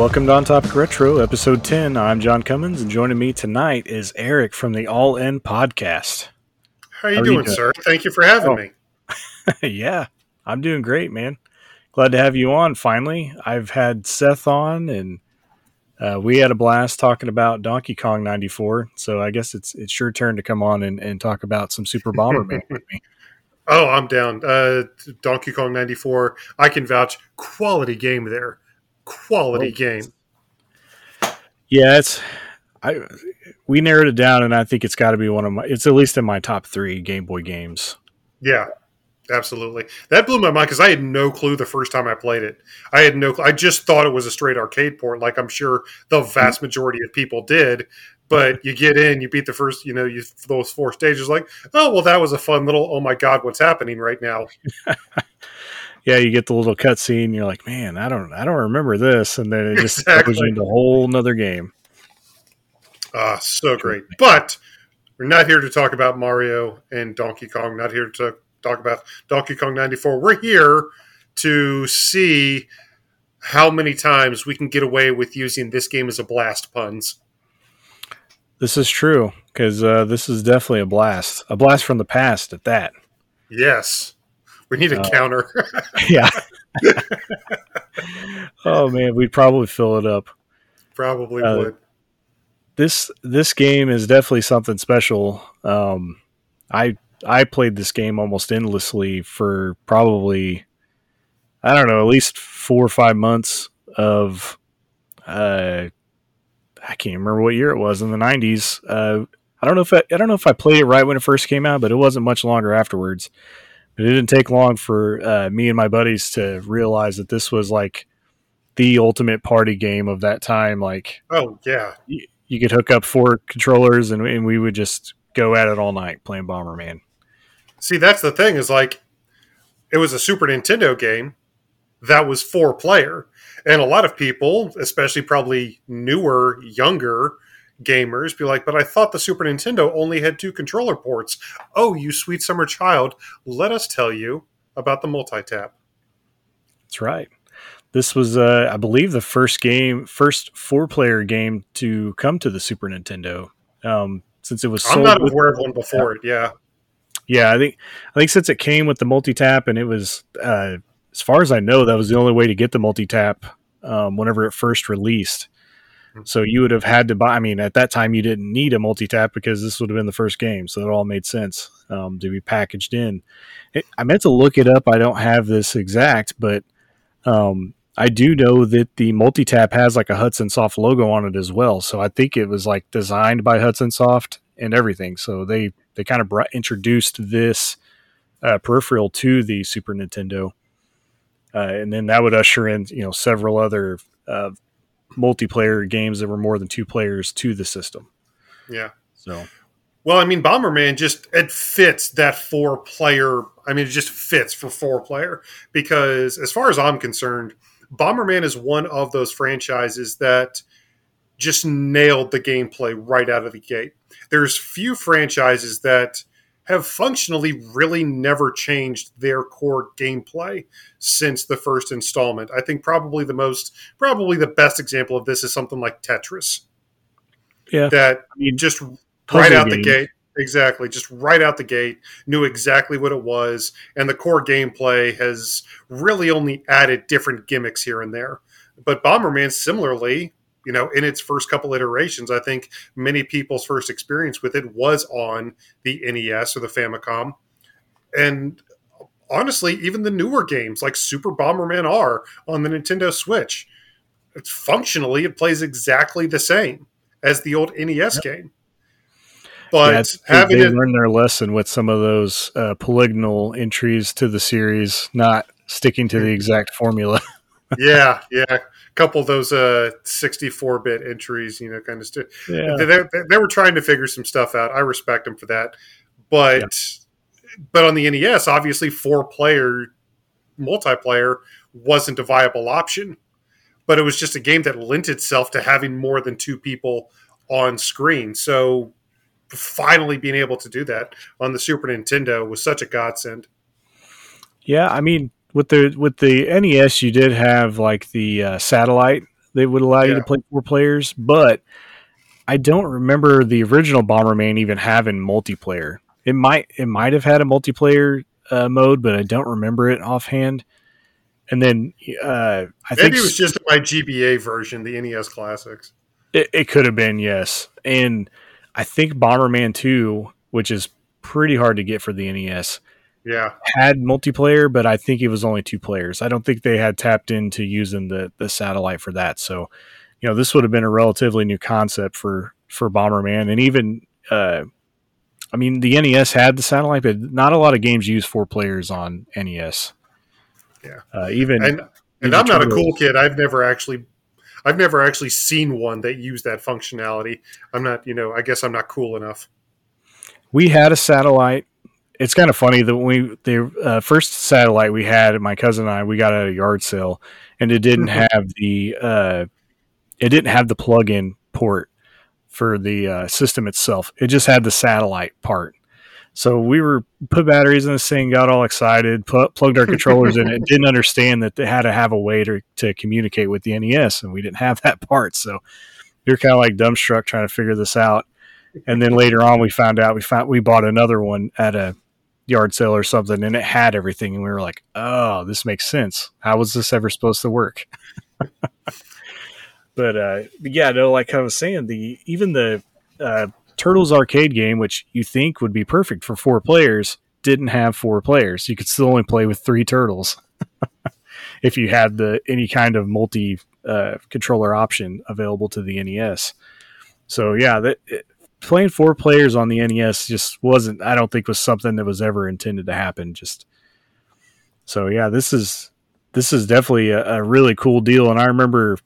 Welcome to On Topic Retro, episode 10. I'm John Cummins, and joining me tonight is Eric from the All N Podcast. How are you, How are doing, you doing, sir? Thank you for having oh. me. yeah, I'm doing great, man. Glad to have you on finally. I've had Seth on, and uh, we had a blast talking about Donkey Kong 94. So I guess it's it's your turn to come on and, and talk about some Super Bomberman with me. Oh, I'm down. Uh, Donkey Kong 94. I can vouch. Quality game there quality oh. game. Yeah, it's I we narrowed it down, and I think it's got to be one of my. It's at least in my top three Game Boy games. Yeah, absolutely. That blew my mind because I had no clue the first time I played it. I had no. I just thought it was a straight arcade port, like I'm sure the vast mm-hmm. majority of people did. But you get in, you beat the first, you know, you those four stages. Like, oh well, that was a fun little. Oh my god, what's happening right now? yeah, you get the little cutscene. You're like, man, I don't, I don't remember this, and then it just exactly. goes into a whole nother game. Ah, so great. But we're not here to talk about Mario and Donkey Kong. Not here to talk about Donkey Kong '94. We're here to see how many times we can get away with using this game as a blast puns. This is true because uh, this is definitely a blast, a blast from the past at that. Yes. We need a uh, counter. yeah. oh man, we'd probably fill it up. Probably uh, would. This this game is definitely something special. Um, I I played this game almost endlessly for probably I don't know at least four or five months of uh, I can't remember what year it was in the nineties. Uh, I don't know if I, I don't know if I played it right when it first came out, but it wasn't much longer afterwards. It didn't take long for uh, me and my buddies to realize that this was like the ultimate party game of that time. Like, oh yeah, you, you could hook up four controllers and, and we would just go at it all night playing Bomberman. See, that's the thing is like, it was a Super Nintendo game that was four player, and a lot of people, especially probably newer, younger gamers be like, but I thought the Super Nintendo only had two controller ports. Oh, you sweet summer child, let us tell you about the multi tap. That's right. This was, uh, I believe, the first game, first four player game to come to the Super Nintendo. Um, since it was, I'm not aware of one before it. Yeah, yeah. I think, I think since it came with the multi tap, and it was, uh, as far as I know, that was the only way to get the multi tap um, whenever it first released. So you would have had to buy. I mean, at that time, you didn't need a multi tap because this would have been the first game, so it all made sense um, to be packaged in. It, I meant to look it up. I don't have this exact, but um, I do know that the multi tap has like a Hudson Soft logo on it as well. So I think it was like designed by Hudson Soft and everything. So they they kind of brought, introduced this uh, peripheral to the Super Nintendo, uh, and then that would usher in you know several other uh, multiplayer games that were more than two players to the system. Yeah. So, well, I mean, Bomberman just it fits that four player. I mean, it just fits for four player because, as far as I'm concerned, Bomberman is one of those franchises that just nailed the gameplay right out of the gate. There's few franchises that have functionally really never changed their core gameplay since the first installment. I think probably the most, probably the best example of this is something like Tetris. Yeah. That I mean, just right out the gate. Exactly. Just right out the gate, knew exactly what it was. And the core gameplay has really only added different gimmicks here and there. But Bomberman, similarly, you know, in its first couple iterations, I think many people's first experience with it was on the NES or the Famicom. And honestly, even the newer games like Super Bomberman R on the Nintendo Switch, it's functionally it plays exactly the same as the old NES yep. game. But yeah, having they it, learned their lesson with some of those uh, polygonal entries to the series, not sticking to the mm-hmm. exact formula. yeah, yeah couple of those uh 64 bit entries, you know, kind of stuff. Yeah. They, they, they, were trying to figure some stuff out. I respect them for that. But yeah. but on the NES, obviously four player multiplayer wasn't a viable option. But it was just a game that lent itself to having more than two people on screen. So finally being able to do that on the Super Nintendo was such a godsend. Yeah, I mean, with the with the NES, you did have like the uh, satellite that would allow yeah. you to play four players, but I don't remember the original Bomberman even having multiplayer. It might it might have had a multiplayer uh, mode, but I don't remember it offhand. And then uh, I maybe think it was just my GBA version, the NES Classics. It, it could have been yes, and I think Bomberman Two, which is pretty hard to get for the NES, yeah, had multiplayer, but I think it was only two players. I don't think they had tapped into using the the satellite for that. So, you know, this would have been a relatively new concept for for Bomberman, and even uh, I mean, the NES had the satellite, but not a lot of games use four players on NES. Yeah, uh, even and, and I'm not a cool kid. I've never actually, I've never actually seen one that used that functionality. I'm not, you know, I guess I'm not cool enough. We had a satellite. It's kind of funny that we the uh, first satellite we had, my cousin and I, we got at a yard sale, and it didn't mm-hmm. have the uh, it didn't have the plug-in port for the uh, system itself. It just had the satellite part. So we were put batteries in this thing, got all excited, put, plugged our controllers in it, didn't understand that they had to have a way to, to communicate with the NES, and we didn't have that part. So we were kind of like dumbstruck trying to figure this out. And then later on, we found out we found we bought another one at a yard sale or something, and it had everything, and we were like, "Oh, this makes sense. How was this ever supposed to work?" But uh, yeah, no, like I was saying, the even the uh, Turtles arcade game, which you think would be perfect for four players, didn't have four players. You could still only play with three turtles if you had the any kind of multi uh, controller option available to the NES. So yeah, that it, playing four players on the NES just wasn't. I don't think was something that was ever intended to happen. Just so yeah, this is this is definitely a, a really cool deal. And I remember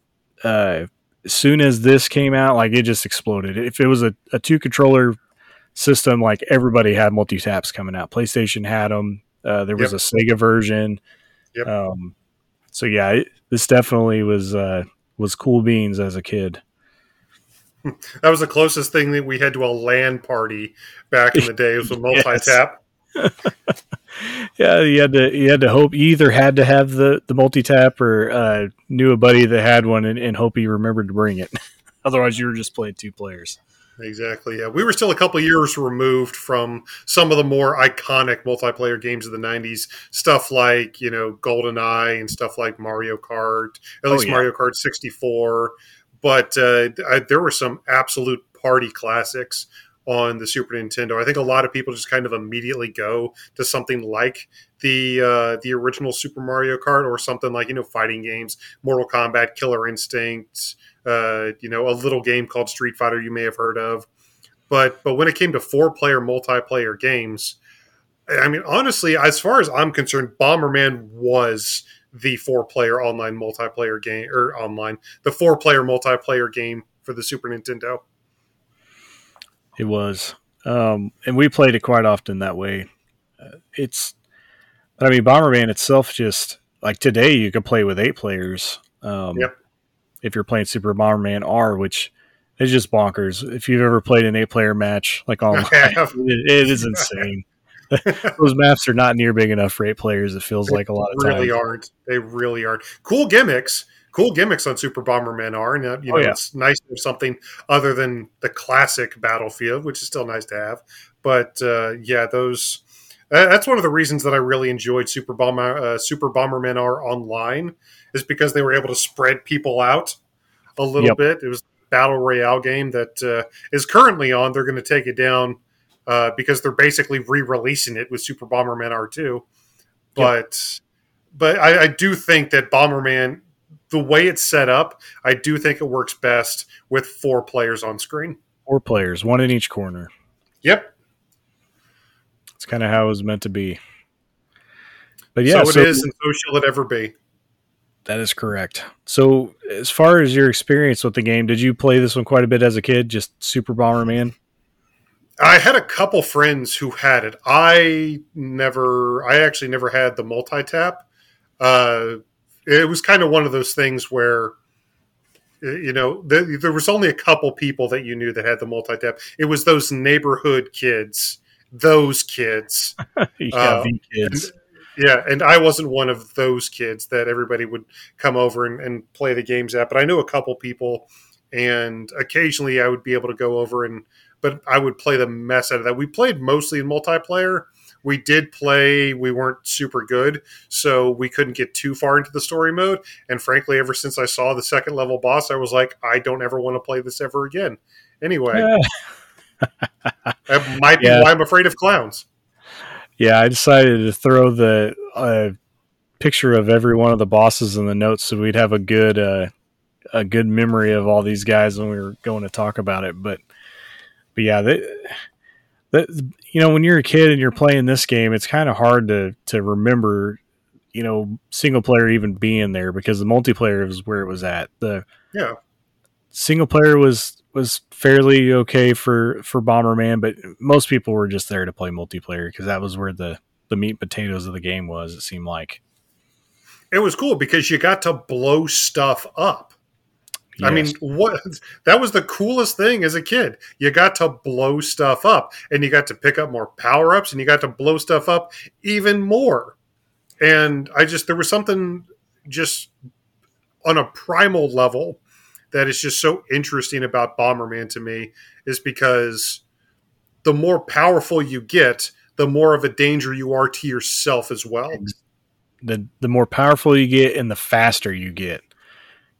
uh, as soon as this came out, like it just exploded. If it was a, a two controller system, like everybody had multi taps coming out. PlayStation had them. Uh, there was yep. a Sega version. Yep. Um, so yeah, it, this definitely was uh, was cool beans as a kid. That was the closest thing that we had to a LAN party back in the day. It was a multi tap. yeah, you had to you had to hope you either had to have the the multi tap or uh, knew a buddy that had one and, and hope he remembered to bring it. Otherwise, you were just playing two players. Exactly. Yeah, we were still a couple years removed from some of the more iconic multiplayer games of the '90s. Stuff like you know GoldenEye and stuff like Mario Kart, at least oh, yeah. Mario Kart 64. But uh, I, there were some absolute party classics on the Super Nintendo. I think a lot of people just kind of immediately go to something like the uh, the original Super Mario Kart or something like you know fighting games, Mortal Kombat, Killer Instinct, uh, you know a little game called Street Fighter you may have heard of. But but when it came to four player multiplayer games, I mean honestly, as far as I'm concerned, Bomberman was the four player online multiplayer game or online the four player multiplayer game for the Super Nintendo. It was, um, and we played it quite often that way. Uh, it's, I mean, Bomberman itself just like today you could play with eight players. Um, yep. If you're playing Super Bomberman R, which is just bonkers. If you've ever played an eight-player match like online, it, it is insane. Those maps are not near big enough for eight players. It feels they like a lot of really aren't. They really aren't. Cool gimmicks cool gimmicks on Super Bomberman R, and uh, you oh, know, oh, yeah. it's nice to have something other than the classic Battlefield, which is still nice to have. But uh, yeah, those that's one of the reasons that I really enjoyed Super Bomber uh, Super Bomberman R online is because they were able to spread people out a little yep. bit. It was a battle royale game that uh, is currently on. They're going to take it down uh, because they're basically re-releasing it with Super Bomberman R two. But yep. but I, I do think that Bomberman the way it's set up, I do think it works best with four players on screen. Four players, one in each corner. Yep. It's kind of how it was meant to be. But yeah, so it so, is, and so shall it ever be. That is correct. So, as far as your experience with the game, did you play this one quite a bit as a kid? Just Super Bomberman? I had a couple friends who had it. I never, I actually never had the multi tap. Uh, it was kind of one of those things where you know the, there was only a couple people that you knew that had the multi tap. It was those neighborhood kids, those kids, yeah, uh, kids. Yeah, and I wasn't one of those kids that everybody would come over and, and play the games at, but I knew a couple people, and occasionally I would be able to go over and, but I would play the mess out of that. We played mostly in multiplayer. We did play, we weren't super good, so we couldn't get too far into the story mode. And frankly, ever since I saw the second level boss, I was like, I don't ever want to play this ever again. Anyway, that might be yeah. why I'm afraid of clowns yeah, I decided to throw the uh, picture of every one of the bosses in the notes so we'd have a good uh, a good memory of all these guys when we were going to talk about it. But but yeah, that you know when you're a kid and you're playing this game, it's kind of hard to to remember you know single player even being there because the multiplayer was where it was at. The yeah single player was was fairly okay for for Bomberman, but most people were just there to play multiplayer because that was where the the meat and potatoes of the game was. It seemed like it was cool because you got to blow stuff up. Yes. I mean, what that was the coolest thing as a kid. You got to blow stuff up and you got to pick up more power ups and you got to blow stuff up even more. And I just, there was something just on a primal level that is just so interesting about Bomberman to me is because the more powerful you get, the more of a danger you are to yourself as well. The the more powerful you get and the faster you get.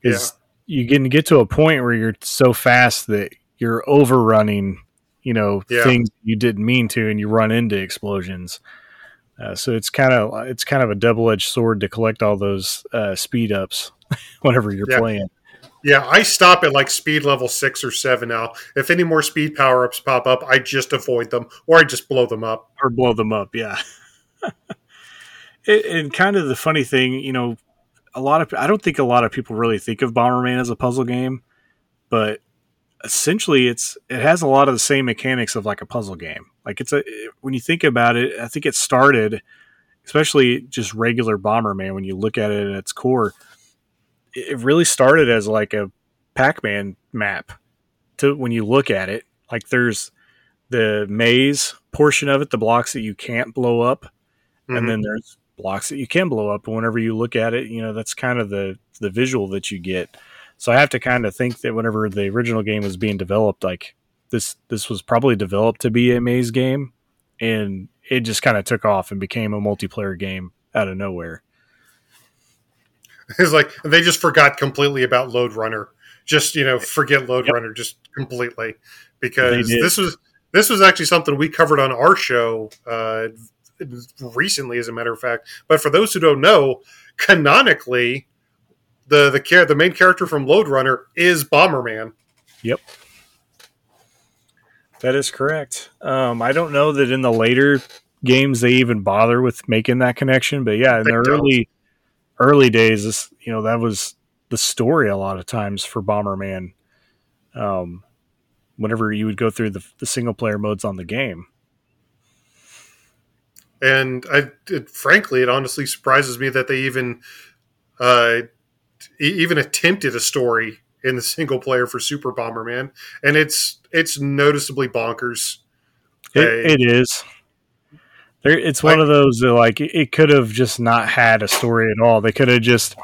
Is yeah. You can get to a point where you're so fast that you're overrunning, you know, yeah. things you didn't mean to and you run into explosions. Uh, so it's kind of it's kind of a double edged sword to collect all those uh, speed ups whenever you're yeah. playing. Yeah, I stop at like speed level six or seven now. If any more speed power ups pop up, I just avoid them or I just blow them up. Or blow them up, yeah. it, and kind of the funny thing, you know, a lot of I don't think a lot of people really think of Bomberman as a puzzle game, but essentially it's it has a lot of the same mechanics of like a puzzle game. Like it's a when you think about it, I think it started especially just regular Bomberman when you look at it at its core it really started as like a Pac-Man map. To when you look at it, like there's the maze portion of it, the blocks that you can't blow up, mm-hmm. and then there's blocks that you can blow up. And whenever you look at it, you know that's kind of the the visual that you get. So I have to kind of think that whenever the original game was being developed, like this this was probably developed to be a maze game, and it just kind of took off and became a multiplayer game out of nowhere. It's like they just forgot completely about Lode Runner. Just you know, forget Lode yep. Runner just completely because this was this was actually something we covered on our show uh, recently, as a matter of fact. But for those who don't know, canonically, the the care the main character from Lode Runner is Bomberman. Yep. That is correct. Um, I don't know that in the later games they even bother with making that connection, but yeah, in the early early days, this you know that was the story a lot of times for Bomberman. Um, whenever you would go through the, the single player modes on the game. And I, it, frankly, it honestly surprises me that they even, uh, even attempted a story in the single player for Super Bomberman, and it's it's noticeably bonkers. It, it is. There, it's one of those that like it could have just not had a story at all. They could have just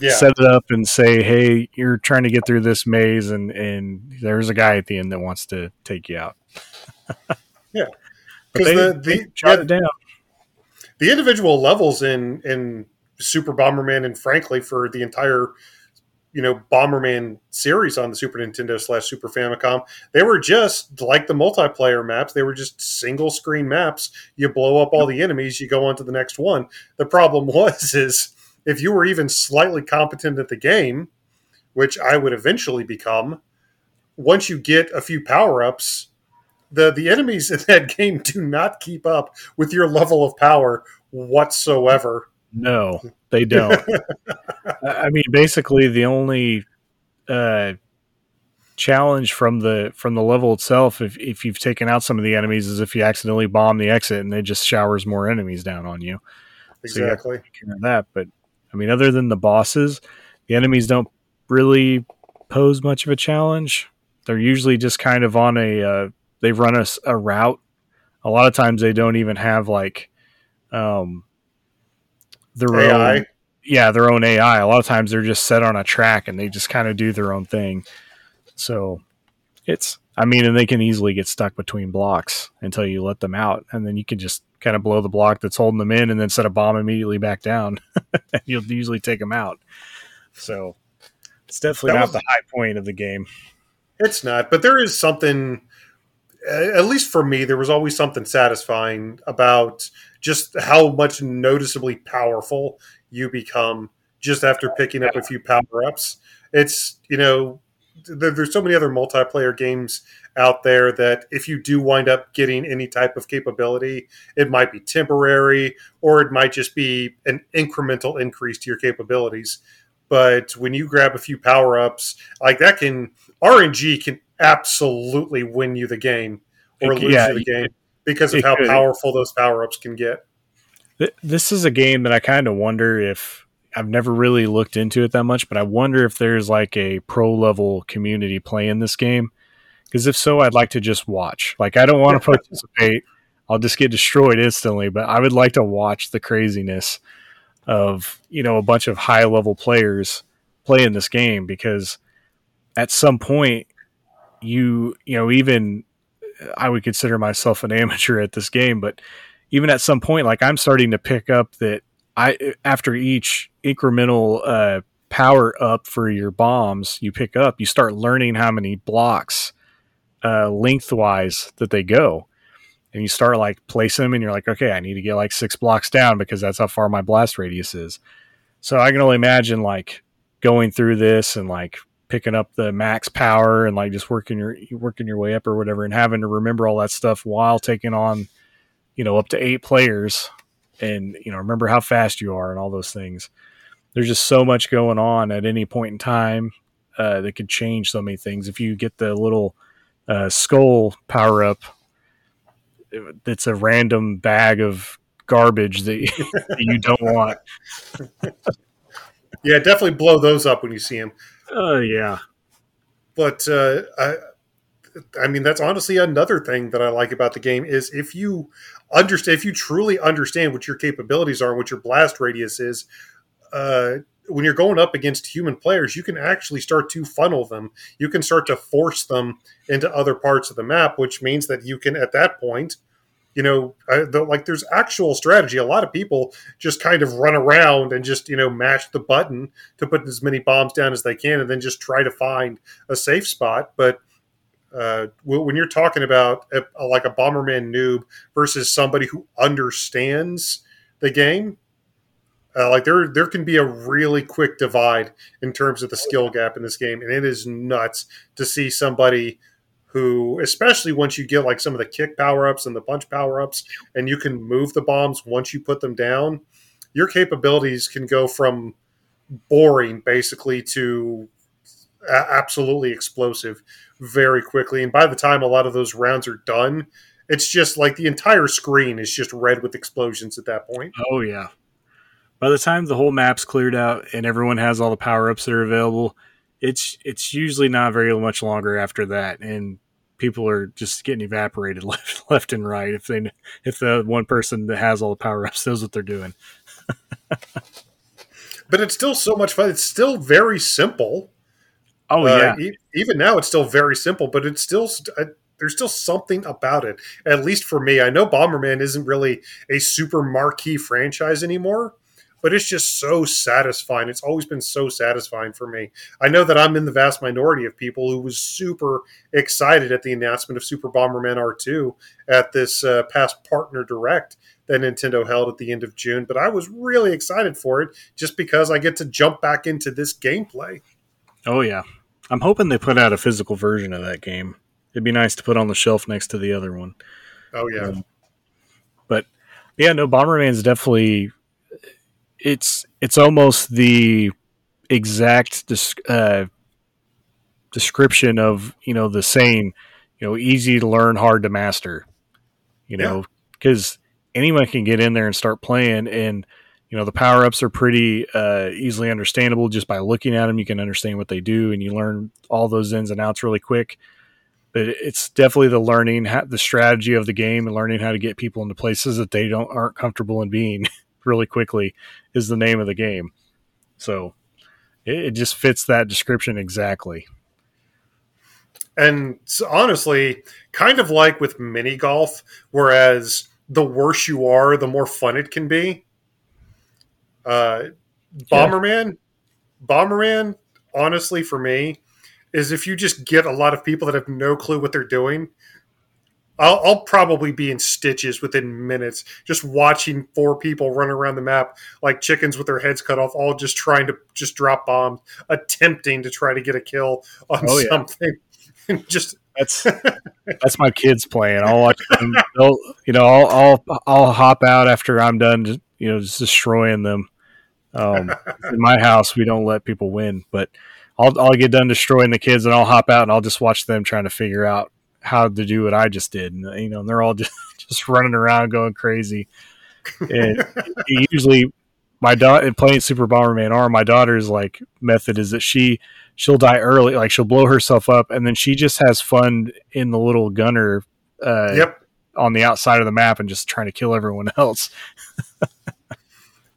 yeah. set it up and say, "Hey, you're trying to get through this maze, and and there's a guy at the end that wants to take you out." yeah, because the the shot it down. The individual levels in in Super Bomberman, and frankly, for the entire you know Bomberman series on the Super Nintendo slash Super Famicom, they were just like the multiplayer maps. They were just single screen maps. You blow up all the enemies, you go on to the next one. The problem was is if you were even slightly competent at the game, which I would eventually become, once you get a few power ups, the the enemies in that game do not keep up with your level of power whatsoever. No, they don't. I mean, basically, the only uh, challenge from the from the level itself, if if you've taken out some of the enemies, is if you accidentally bomb the exit and it just showers more enemies down on you. Exactly. So you that, but I mean, other than the bosses, the enemies don't really pose much of a challenge. They're usually just kind of on a uh, they run us a route. A lot of times they don't even have like um, their AI. own yeah their own AI. A lot of times they're just set on a track and they just kind of do their own thing. So it's I mean, and they can easily get stuck between blocks until you let them out, and then you can just kind of blow the block that's holding them in, and then set a bomb immediately back down. and you'll usually take them out. So it's definitely that not was, the high point of the game. It's not, but there is something. At least for me, there was always something satisfying about just how much noticeably powerful you become just after picking up a few power ups. It's you know there's so many other multiplayer games out there that if you do wind up getting any type of capability, it might be temporary or it might just be an incremental increase to your capabilities. But when you grab a few power ups, like that can RNG can absolutely win you the game or lose yeah, you the game because of how could. powerful those power ups can get. This is a game that I kind of wonder if I've never really looked into it that much, but I wonder if there's like a pro level community playing this game. Because if so, I'd like to just watch. Like, I don't want to participate. I'll just get destroyed instantly. But I would like to watch the craziness of you know a bunch of high level players playing this game because at some point you you know even I would consider myself an amateur at this game, but even at some point, like I'm starting to pick up that I after each incremental uh, power up for your bombs you pick up, you start learning how many blocks uh, lengthwise that they go, and you start like placing them, and you're like, okay, I need to get like six blocks down because that's how far my blast radius is. So I can only imagine like going through this and like picking up the max power and like just working your working your way up or whatever, and having to remember all that stuff while taking on, you know, up to eight players and you know remember how fast you are and all those things. There's just so much going on at any point in time uh, that could change so many things. If you get the little uh, skull power up it's a random bag of garbage that you don't want. Yeah definitely blow those up when you see them oh yeah. But uh, I, I mean that's honestly another thing that I like about the game is if you understand if you truly understand what your capabilities are and what your blast radius is uh, when you're going up against human players you can actually start to funnel them. You can start to force them into other parts of the map which means that you can at that point you know uh, the, like there's actual strategy. A lot of people just kind of run around and just you know mash the button to put as many bombs down as they can and then just try to find a safe spot. But uh, when you're talking about a, a, like a Bomberman noob versus somebody who understands the game, uh, like there there can be a really quick divide in terms of the skill gap in this game, and it is nuts to see somebody who, especially once you get like some of the kick power ups and the punch power ups, and you can move the bombs once you put them down, your capabilities can go from boring basically to absolutely explosive very quickly. And by the time a lot of those rounds are done, it's just like the entire screen is just red with explosions at that point. Oh yeah. By the time the whole map's cleared out and everyone has all the power ups that are available, it's it's usually not very much longer after that, and people are just getting evaporated left left and right if they if the one person that has all the power ups knows what they're doing. but it's still so much fun. It's still very simple. Oh uh, yeah. even now, it's still very simple, but it's still uh, there's still something about it. At least for me, I know Bomberman isn't really a super marquee franchise anymore, but it's just so satisfying. It's always been so satisfying for me. I know that I'm in the vast minority of people who was super excited at the announcement of Super Bomberman R2 at this uh, past partner direct that Nintendo held at the end of June, but I was really excited for it just because I get to jump back into this gameplay. Oh yeah, I'm hoping they put out a physical version of that game. It'd be nice to put on the shelf next to the other one. Oh yeah, um, but yeah, no, Bomberman's definitely it's it's almost the exact uh, description of you know the saying, you know, easy to learn, hard to master. You know, because yeah. anyone can get in there and start playing and you know the power ups are pretty uh, easily understandable just by looking at them. You can understand what they do, and you learn all those ins and outs really quick. But it's definitely the learning, the strategy of the game, and learning how to get people into places that they don't aren't comfortable in being. really quickly is the name of the game. So it, it just fits that description exactly. And honestly, kind of like with mini golf, whereas the worse you are, the more fun it can be. Uh, Bomberman, yeah. Bomberman, honestly, for me, is if you just get a lot of people that have no clue what they're doing, I'll, I'll, probably be in stitches within minutes just watching four people run around the map like chickens with their heads cut off, all just trying to just drop bombs, attempting to try to get a kill on oh, something. Yeah. just that's that's my kids playing. I'll watch them. They'll, you know, I'll, I'll I'll hop out after I'm done. You know, just destroying them. Um, in my house, we don't let people win, but I'll I'll get done destroying the kids, and I'll hop out and I'll just watch them trying to figure out how to do what I just did. And, you know, and they're all just, just running around going crazy. And usually my daughter playing Super Bomberman R, my daughter's like method is that she she'll die early, like she'll blow herself up, and then she just has fun in the little gunner. Uh, yep. On the outside of the map and just trying to kill everyone else.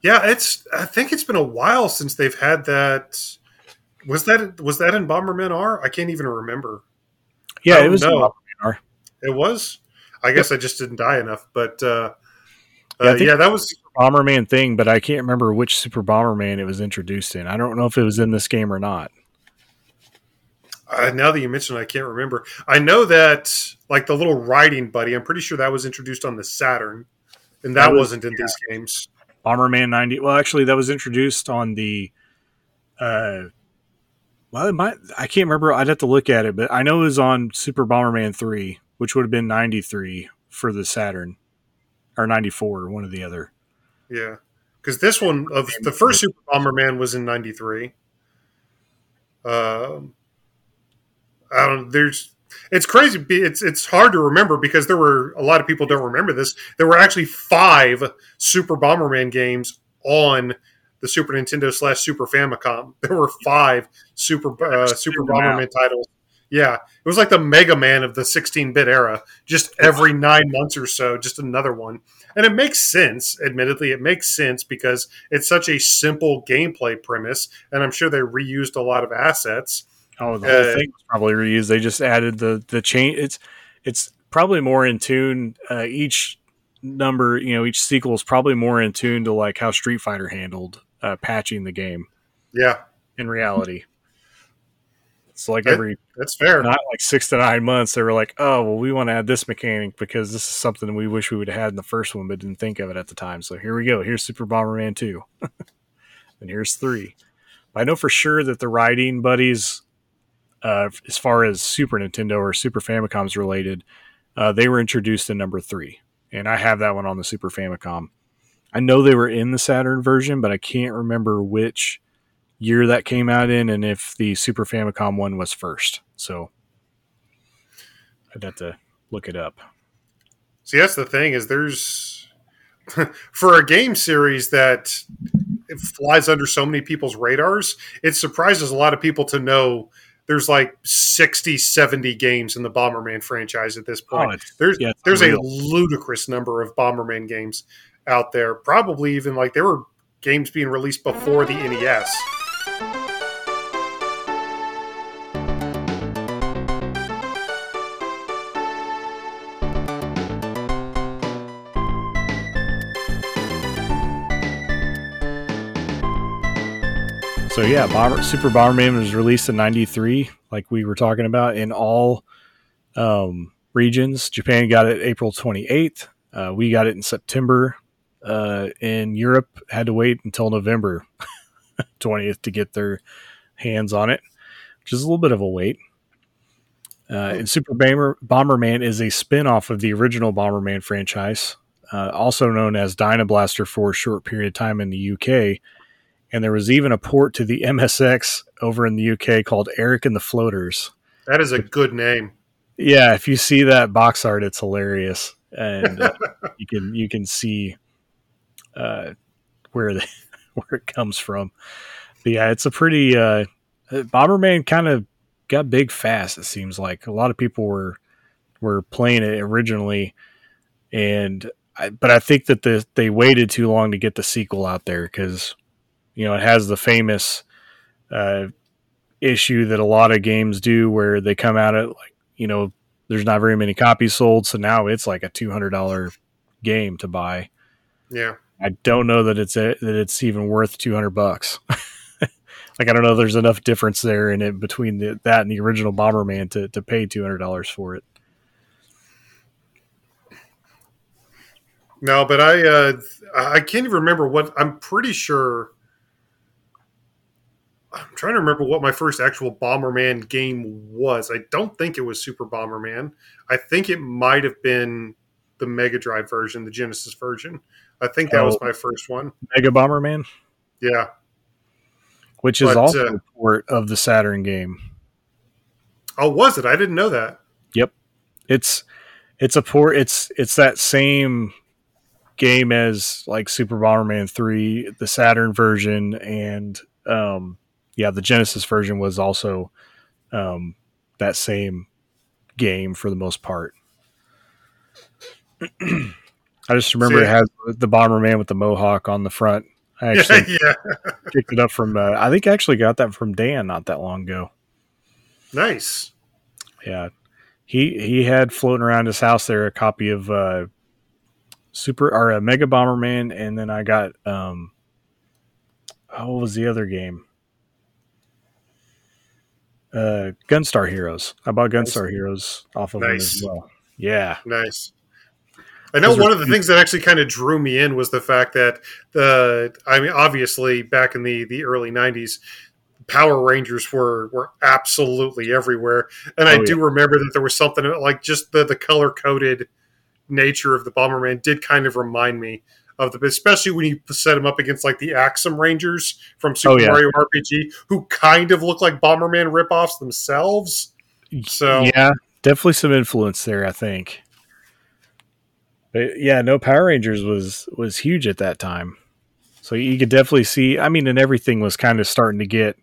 yeah, it's. I think it's been a while since they've had that. Was that was that in Bomberman R? I can't even remember. Yeah, it was. It was. I guess. I just didn't die enough, but uh, yeah, uh, yeah, that was Bomberman thing, but I can't remember which Super Bomberman it was introduced in. I don't know if it was in this game or not. Uh, now that you mention it, I can't remember. I know that like the little riding buddy. I'm pretty sure that was introduced on the Saturn, and that, that was, not in yeah. these games. Bomberman 90. Well, actually, that was introduced on the uh, well, it might. I can't remember. I'd have to look at it, but I know it was on Super Bomberman three, which would have been ninety three for the Saturn, or ninety four, one or the other. Yeah, because this one of the first Super Bomberman was in ninety three. Um, I don't. There's. It's crazy. It's it's hard to remember because there were a lot of people don't remember this. There were actually five Super Bomberman games on the Super Nintendo slash Super Famicom. There were five Super uh, Super Bomberman titles. Yeah, it was like the Mega Man of the 16-bit era. Just every nine months or so, just another one, and it makes sense. Admittedly, it makes sense because it's such a simple gameplay premise, and I'm sure they reused a lot of assets. Oh, the whole uh, thing was probably reused. They just added the the chain. It's it's probably more in tune. Uh, each number, you know, each sequel is probably more in tune to like how Street Fighter handled uh, patching the game. Yeah. In reality, it's like every that's fair. Not like six to nine months. They were like, "Oh, well, we want to add this mechanic because this is something we wish we would have had in the first one, but didn't think of it at the time." So here we go. Here's Super Bomberman two, and here's three. But I know for sure that the riding buddies, uh, as far as Super Nintendo or Super Famicom's related, uh, they were introduced in number three, and I have that one on the Super Famicom. I know they were in the Saturn version, but I can't remember which year that came out in and if the Super Famicom one was first. So I'd have to look it up. See, that's the thing is there's for a game series that flies under so many people's radars, it surprises a lot of people to know there's like 60 70 games in the bomberman franchise at this point oh, there's yeah, there's a ludicrous number of bomberman games out there. Probably even like there were games being released before the NES. So yeah, Bomber, Super Bomberman was released in '93, like we were talking about, in all um, regions. Japan got it April 28th. Uh, we got it in September uh, in Europe had to wait until November 20th to get their hands on it, which is a little bit of a wait. Uh, and Super Bomber, Bomberman is a spin off of the original Bomberman franchise, uh, also known as Dynablaster for a short period of time in the UK. And there was even a port to the MSX over in the UK called Eric and the Floaters. That is a good name. Yeah, if you see that box art, it's hilarious, and uh, you can you can see uh, where the where it comes from. But yeah, it's a pretty uh, Bomberman kind of got big fast. It seems like a lot of people were were playing it originally, and I, but I think that the they waited too long to get the sequel out there because you know it has the famous uh, issue that a lot of games do where they come out at like you know there's not very many copies sold, so now it's like a two hundred dollar game to buy. Yeah, I don't know that it's a, that it's even worth two hundred bucks. like I don't know there's enough difference there in it between the, that and the original Bomberman to to pay two hundred dollars for it. No, but I uh, I can't even remember what I'm pretty sure. I'm trying to remember what my first actual Bomberman game was. I don't think it was Super Bomberman. I think it might have been the Mega Drive version, the Genesis version. I think that oh, was my first one. Mega Bomberman. Yeah, which is but, also uh, a port of the Saturn game. Oh, was it? I didn't know that. Yep, it's it's a port. It's it's that same game as like Super Bomberman 3, the Saturn version, and um, yeah, the Genesis version was also um, that same game for the most part. I just remember See, it has the Bomberman with the mohawk on the front. I actually yeah, yeah. picked it up from. Uh, I think I actually got that from Dan not that long ago. Nice. Yeah, he he had floating around his house there a copy of uh, Super or a Mega Bomberman, and then I got um, oh, what was the other game? Uh, Gunstar Heroes. I bought Gunstar nice. Heroes off of nice. him as well. Yeah, nice. I know one of the things that actually kind of drew me in was the fact that the I mean obviously back in the the early 90s Power Rangers were were absolutely everywhere and oh, I do remember that there was something like just the the color coded nature of the Bomberman did kind of remind me of the, especially when you set them up against like the Axem Rangers from oh, Super oh, yeah. Mario RPG, who kind of look like Bomberman ripoffs themselves. So yeah, definitely some influence there, I think. But yeah, no Power Rangers was was huge at that time. So you could definitely see. I mean, and everything was kind of starting to get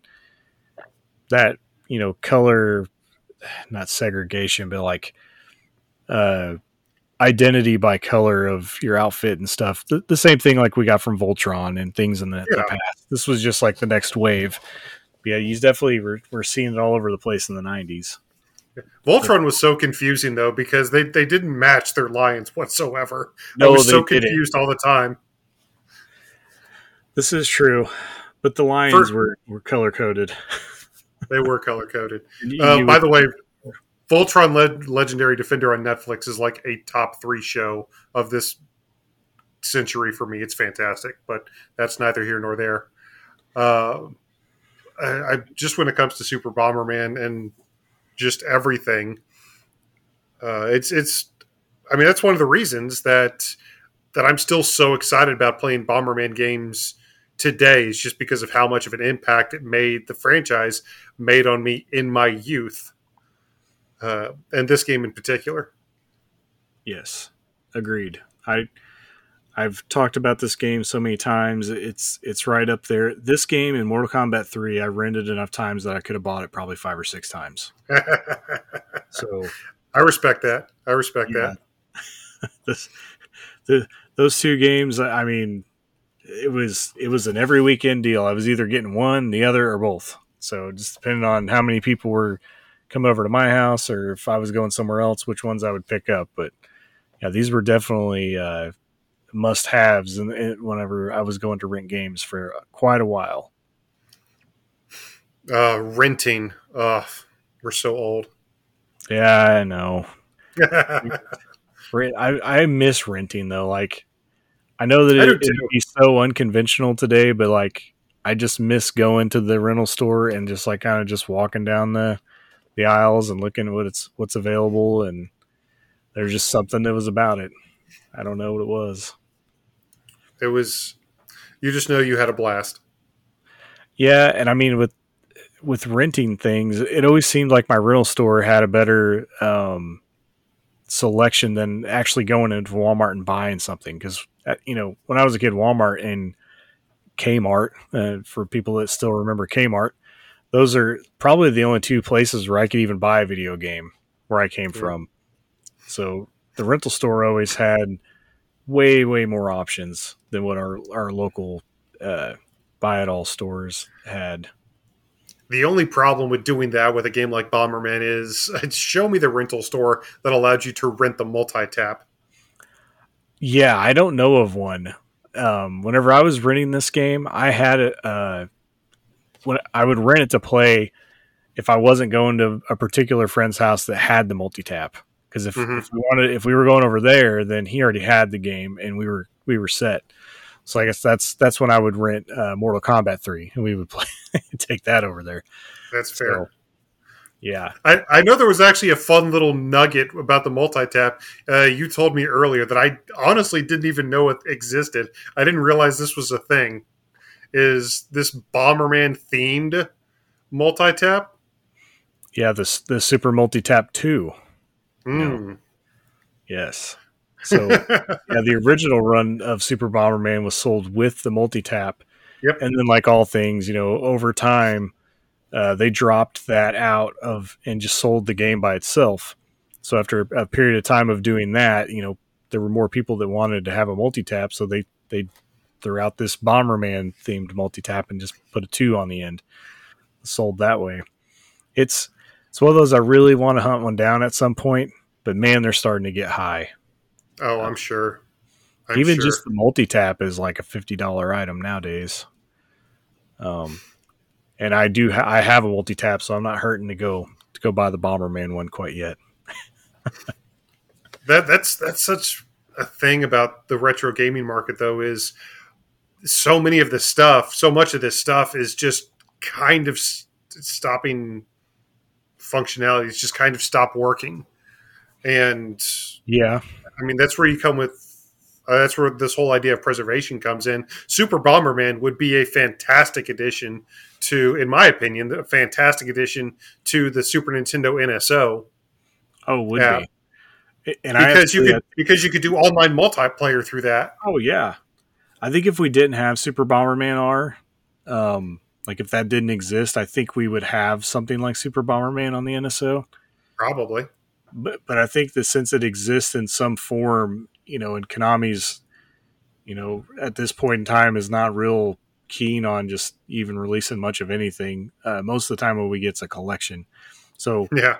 that you know color, not segregation, but like uh identity by color of your outfit and stuff. The, the, same thing like we got from Voltron and things in the, yeah. the past. This was just like the next wave. But yeah, he's definitely we're, we're seeing it all over the place in the '90s. Voltron was so confusing though because they, they didn't match their lions whatsoever. No, I was so confused didn't. all the time. This is true, but the lions For, were, were color coded. they were color coded. Uh, by the way, Voltron Le- Legendary Defender on Netflix is like a top three show of this century for me. It's fantastic, but that's neither here nor there. Uh, I, I, just when it comes to Super Bomberman and just everything, uh, it's it's. I mean, that's one of the reasons that that I'm still so excited about playing Bomberman games today is just because of how much of an impact it made the franchise made on me in my youth uh, and this game in particular. Yes, agreed. I I've talked about this game so many times. It's it's right up there. This game in Mortal Kombat 3, I rented enough times that I could have bought it probably five or six times. so I respect that. I respect yeah. that. this, the, those two games, I mean, it was it was an every weekend deal. I was either getting one, the other, or both. So just depending on how many people were coming over to my house or if I was going somewhere else, which ones I would pick up. But yeah, these were definitely uh, must haves and whenever I was going to rent games for quite a while. Uh, renting. Uh, we're so old. Yeah, I know. I, I miss renting though. Like, I know that it, it'd be so unconventional today, but like, I just miss going to the rental store and just like kind of just walking down the the aisles and looking at what it's what's available and there's just something that was about it. I don't know what it was. It was you just know you had a blast. Yeah, and I mean with with renting things, it always seemed like my rental store had a better um, selection than actually going into Walmart and buying something. Because uh, you know, when I was a kid, Walmart and Kmart, uh, for people that still remember Kmart, those are probably the only two places where I could even buy a video game where I came yeah. from. So the rental store always had way way more options than what our our local uh, buy it all stores had. The only problem with doing that with a game like Bomberman is show me the rental store that allowed you to rent the multi tap. Yeah, I don't know of one. Um, whenever I was renting this game, I had a uh, when I would rent it to play if I wasn't going to a particular friend's house that had the multi tap because if, mm-hmm. if, we wanted if we were going over there then he already had the game and we were we were set. So i guess that's that's when i would rent uh, mortal kombat 3 and we would play take that over there. That's fair. so, yeah. I, I know there was actually a fun little nugget about the multi-tap uh, you told me earlier that i honestly didn't even know it existed. I didn't realize this was a thing. Is this bomberman themed multi-tap? Yeah this the super multi-tap 2 Mm. No. Yes. So yeah, the original run of Super Bomberman was sold with the multi tap. Yep. And then, like all things, you know, over time, uh, they dropped that out of and just sold the game by itself. So after a period of time of doing that, you know, there were more people that wanted to have a multi tap, so they they threw out this Bomberman themed multi tap and just put a two on the end, sold that way. It's it's one of those I really want to hunt one down at some point, but man, they're starting to get high. Oh, I'm sure. I'm Even sure. just the multi tap is like a fifty dollar item nowadays. Um, and I do ha- I have a multi tap, so I'm not hurting to go to go buy the Bomberman one quite yet. that that's that's such a thing about the retro gaming market, though, is so many of the stuff, so much of this stuff is just kind of stopping functionality. It's just kind of stop working, and yeah, I mean that's where you come with. Uh, that's where this whole idea of preservation comes in. Super Bomberman would be a fantastic addition to, in my opinion, a fantastic addition to the Super Nintendo NSO. Oh, would yeah. be. And I because you could because you could do online multiplayer through that. Oh yeah, I think if we didn't have Super Bomberman R, um, like if that didn't exist, I think we would have something like Super Bomberman on the NSO. Probably. But but I think that since it exists in some form, you know, and Konami's, you know, at this point in time is not real keen on just even releasing much of anything. Uh, most of the time, what we get's a collection. So yeah,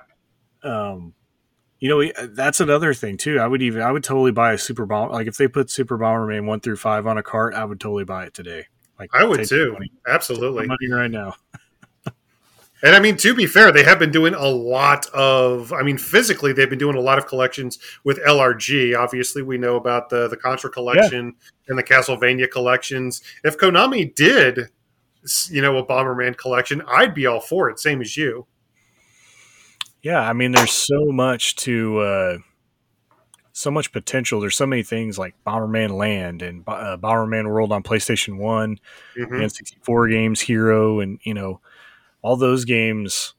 um, you know, that's another thing too. I would even I would totally buy a Super Bomb. Like if they put Super Bomberman one through five on a cart, I would totally buy it today. Like I would too. Money. Absolutely, money right now. and I mean, to be fair, they have been doing a lot of. I mean, physically, they've been doing a lot of collections with LRG. Obviously, we know about the the Contra collection yeah. and the Castlevania collections. If Konami did, you know, a Bomberman collection, I'd be all for it. Same as you. Yeah, I mean, there's so much to. Uh so much potential. There's so many things like Bomberman Land and uh, Bomberman World on PlayStation One, mm-hmm. and 64 games, Hero, and you know all those games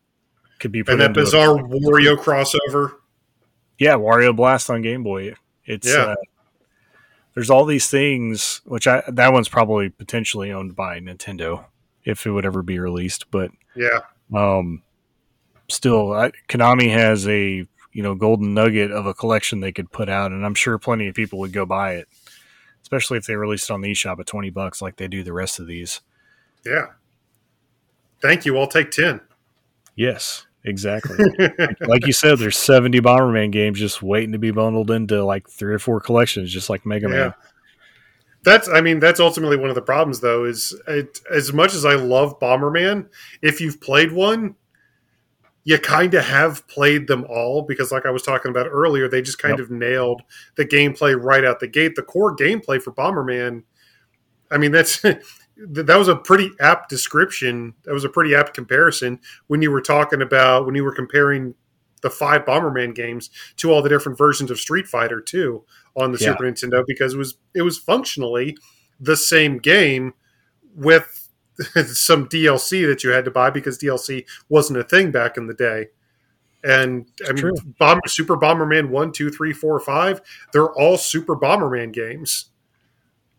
could be. and that bizarre Wario crossover. Yeah, Wario Blast on Game Boy. It's yeah. Uh, there's all these things, which I that one's probably potentially owned by Nintendo if it would ever be released. But yeah, um, still, I, Konami has a you know golden nugget of a collection they could put out, and I'm sure plenty of people would go buy it, especially if they released it on the eShop at twenty bucks like they do the rest of these. Yeah. Thank you. I'll take ten. Yes, exactly. like you said, there's 70 Bomberman games just waiting to be bundled into like three or four collections, just like Mega yeah. Man. That's, I mean, that's ultimately one of the problems, though. Is it, as much as I love Bomberman, if you've played one, you kind of have played them all because, like I was talking about earlier, they just kind yep. of nailed the gameplay right out the gate. The core gameplay for Bomberman, I mean, that's that was a pretty apt description. That was a pretty apt comparison when you were talking about when you were comparing the five Bomberman games to all the different versions of Street Fighter 2 on the yeah. Super Nintendo because it was it was functionally the same game with some DLC that you had to buy because DLC wasn't a thing back in the day. And I mean, Bomber, Super Bomberman 1, 2, 3, 4, 5, they're all Super Bomberman games.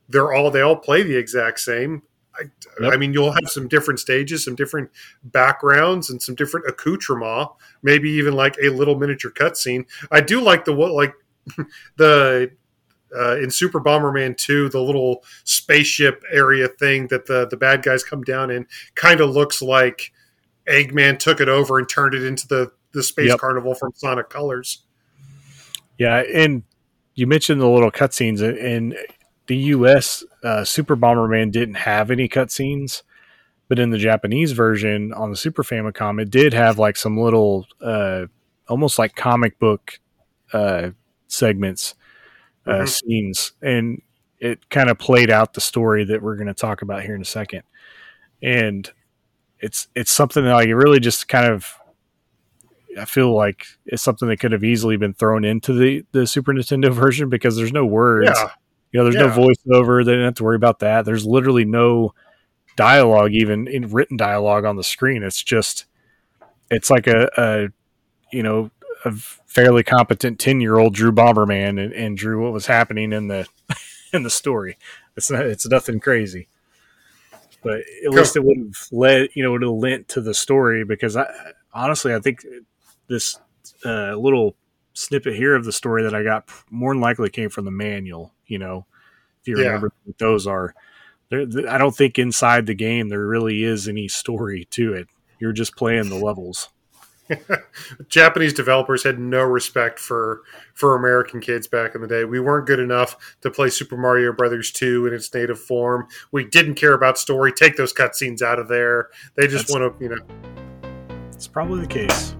They're all, they all play the exact same. I, yep. I, mean, you'll have some different stages, some different backgrounds, and some different accoutrement. Maybe even like a little miniature cutscene. I do like the what, like the uh, in Super Bomberman 2, the little spaceship area thing that the, the bad guys come down in kind of looks like Eggman took it over and turned it into the, the Space yep. Carnival from Sonic Colors. Yeah, and you mentioned the little cutscenes in the U.S. Uh, Super Bomberman didn't have any cutscenes, but in the Japanese version on the Super Famicom, it did have like some little, uh, almost like comic book uh, segments uh, mm-hmm. scenes, and it kind of played out the story that we're going to talk about here in a second. And it's it's something that like it really just kind of I feel like it's something that could have easily been thrown into the the Super Nintendo version because there's no words. Yeah. You know, there's yeah. no voiceover. They didn't have to worry about that. There's literally no dialogue, even in written dialogue on the screen. It's just, it's like a, a you know, a fairly competent 10 year old drew Bomberman and, and drew what was happening in the in the story. It's not it's nothing crazy. But at least it would have led you know would have lent to the story because I honestly I think this uh, little snippet here of the story that I got more than likely came from the manual. You know, if you remember yeah. what those are. I don't think inside the game there really is any story to it. You're just playing the levels. Japanese developers had no respect for for American kids back in the day. We weren't good enough to play Super Mario Brothers 2 in its native form. We didn't care about story. Take those cutscenes out of there. They just want to, you know. It's probably the case.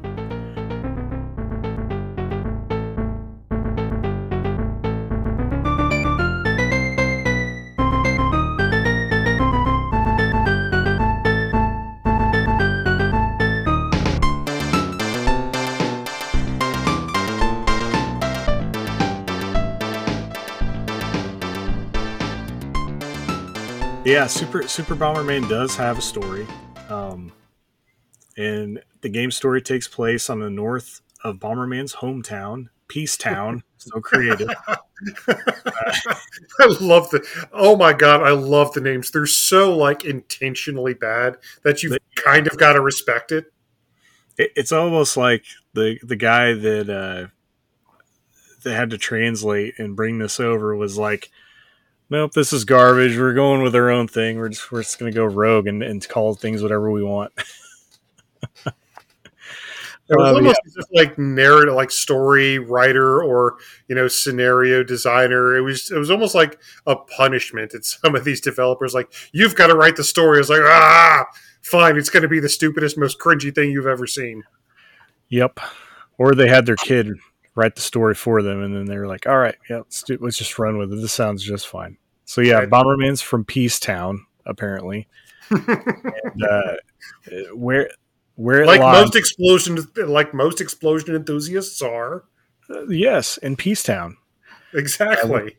Yeah, Super Super Bomberman does have a story, um, and the game story takes place on the north of Bomberman's hometown, Peace Town. so creative. I love the. Oh my god, I love the names. They're so like intentionally bad that you've kind of got to respect it. it. It's almost like the the guy that uh, that had to translate and bring this over was like nope, this is garbage. We're going with our own thing. We're just we're just gonna go rogue and, and call things whatever we want. It was um, almost yeah. just like narrative, like story writer or you know scenario designer. It was it was almost like a punishment at some of these developers. Like you've got to write the story. It's like ah, fine. It's going to be the stupidest, most cringy thing you've ever seen. Yep. Or they had their kid write the story for them, and then they were like, "All right, yeah, let's do, let's just run with it. This sounds just fine." So yeah, right. Bomberman's from Peace Town, apparently. and, uh, where where like lies, most explosion like most explosion enthusiasts are. Uh, yes, in Peace Town. Exactly.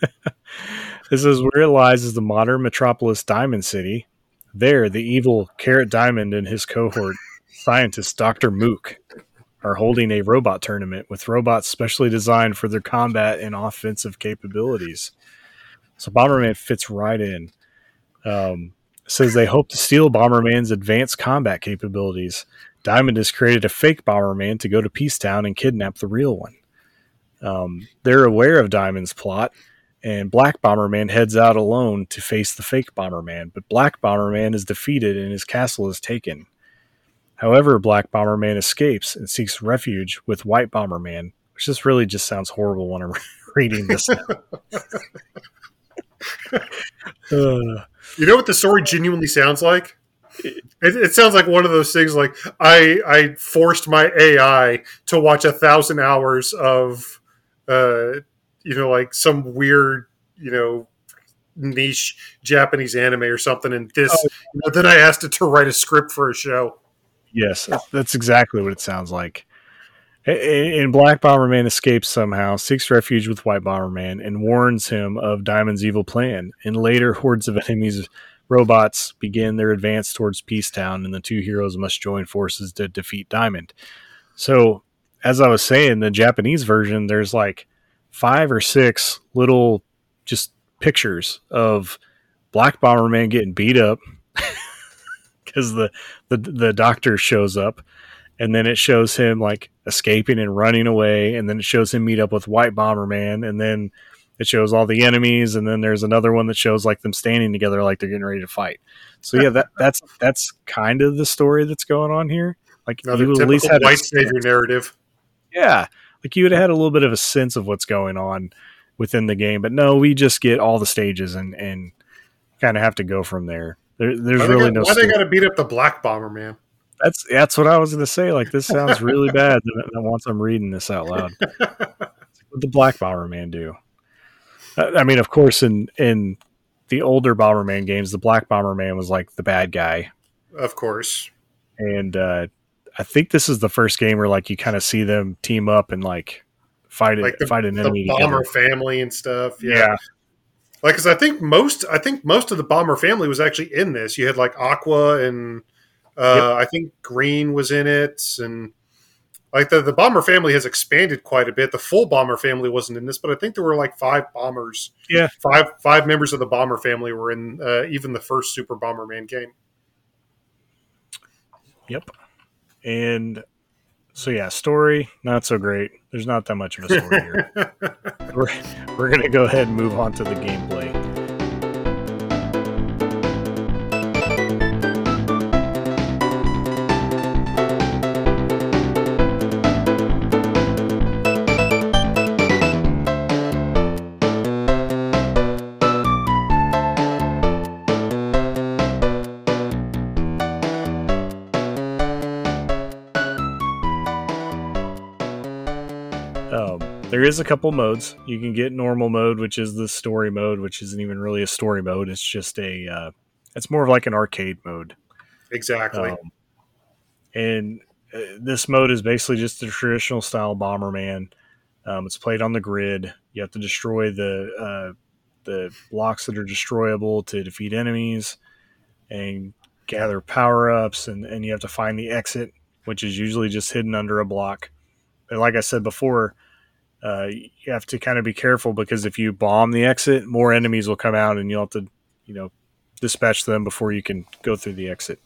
this is where it lies is the modern metropolis Diamond City. There, the evil Carat Diamond and his cohort scientist Dr. Mook are holding a robot tournament with robots specially designed for their combat and offensive capabilities. So Bomberman fits right in. Um, says they hope to steal Bomberman's advanced combat capabilities. Diamond has created a fake Bomberman to go to Peacetown and kidnap the real one. Um, they're aware of Diamond's plot, and Black Bomberman heads out alone to face the fake Bomberman. But Black Bomberman is defeated and his castle is taken. However, Black Bomberman escapes and seeks refuge with White Bomberman, which just really just sounds horrible when I'm reading this. uh. You know what the story genuinely sounds like? It, it, sounds like one of those things like I I forced my AI to watch a thousand hours of uh you know like some weird you know niche Japanese anime or something and this oh. you know, then I asked it to write a script for a show. Yes, that's exactly what it sounds like. And Black Bomberman escapes somehow, seeks refuge with White Bomberman, and warns him of Diamond's evil plan. And later, hordes of enemies robots begin their advance towards Peacetown, and the two heroes must join forces to defeat Diamond. So, as I was saying, the Japanese version, there's like five or six little just pictures of Black Bomberman getting beat up because the, the the doctor shows up, and then it shows him like escaping and running away, and then it shows him meet up with White Bomberman, and then it shows all the enemies, and then there's another one that shows like them standing together, like they're getting ready to fight. So yeah, that that's that's kind of the story that's going on here. Like Another you at least had white savior narrative. Yeah, like you would have had a little bit of a sense of what's going on within the game, but no, we just get all the stages and and kind of have to go from there. There there's why really got, no. Why story. they got to beat up the Black Bomber man? That's that's what I was going to say. Like this sounds really bad. Once I'm reading this out loud, what the Black Bomber man do? I mean, of course, in in the older Bomberman games, the Black Bomberman was like the bad guy. Of course. And uh, I think this is the first game where like you kind of see them team up and like fight like the, fight an enemy. The bomber together. family and stuff. Yeah. yeah. Like, cause I think most, I think most of the bomber family was actually in this. You had like Aqua and uh, yep. I think Green was in it, and like the, the bomber family has expanded quite a bit. The full bomber family wasn't in this, but I think there were like five bombers. Yeah, five five members of the bomber family were in uh, even the first Super Bomberman game. Yep, and so yeah, story not so great. There's not that much of a story here. we're we're gonna go ahead and move on to the gameplay. There is a couple modes. You can get normal mode, which is the story mode, which isn't even really a story mode. It's just a, uh, it's more of like an arcade mode. Exactly. Um, and uh, this mode is basically just the traditional style Bomberman. Um, it's played on the grid. You have to destroy the uh, the blocks that are destroyable to defeat enemies, and gather power ups, and, and you have to find the exit, which is usually just hidden under a block. But like I said before, uh, you have to kind of be careful because if you bomb the exit, more enemies will come out, and you'll have to, you know, dispatch them before you can go through the exit.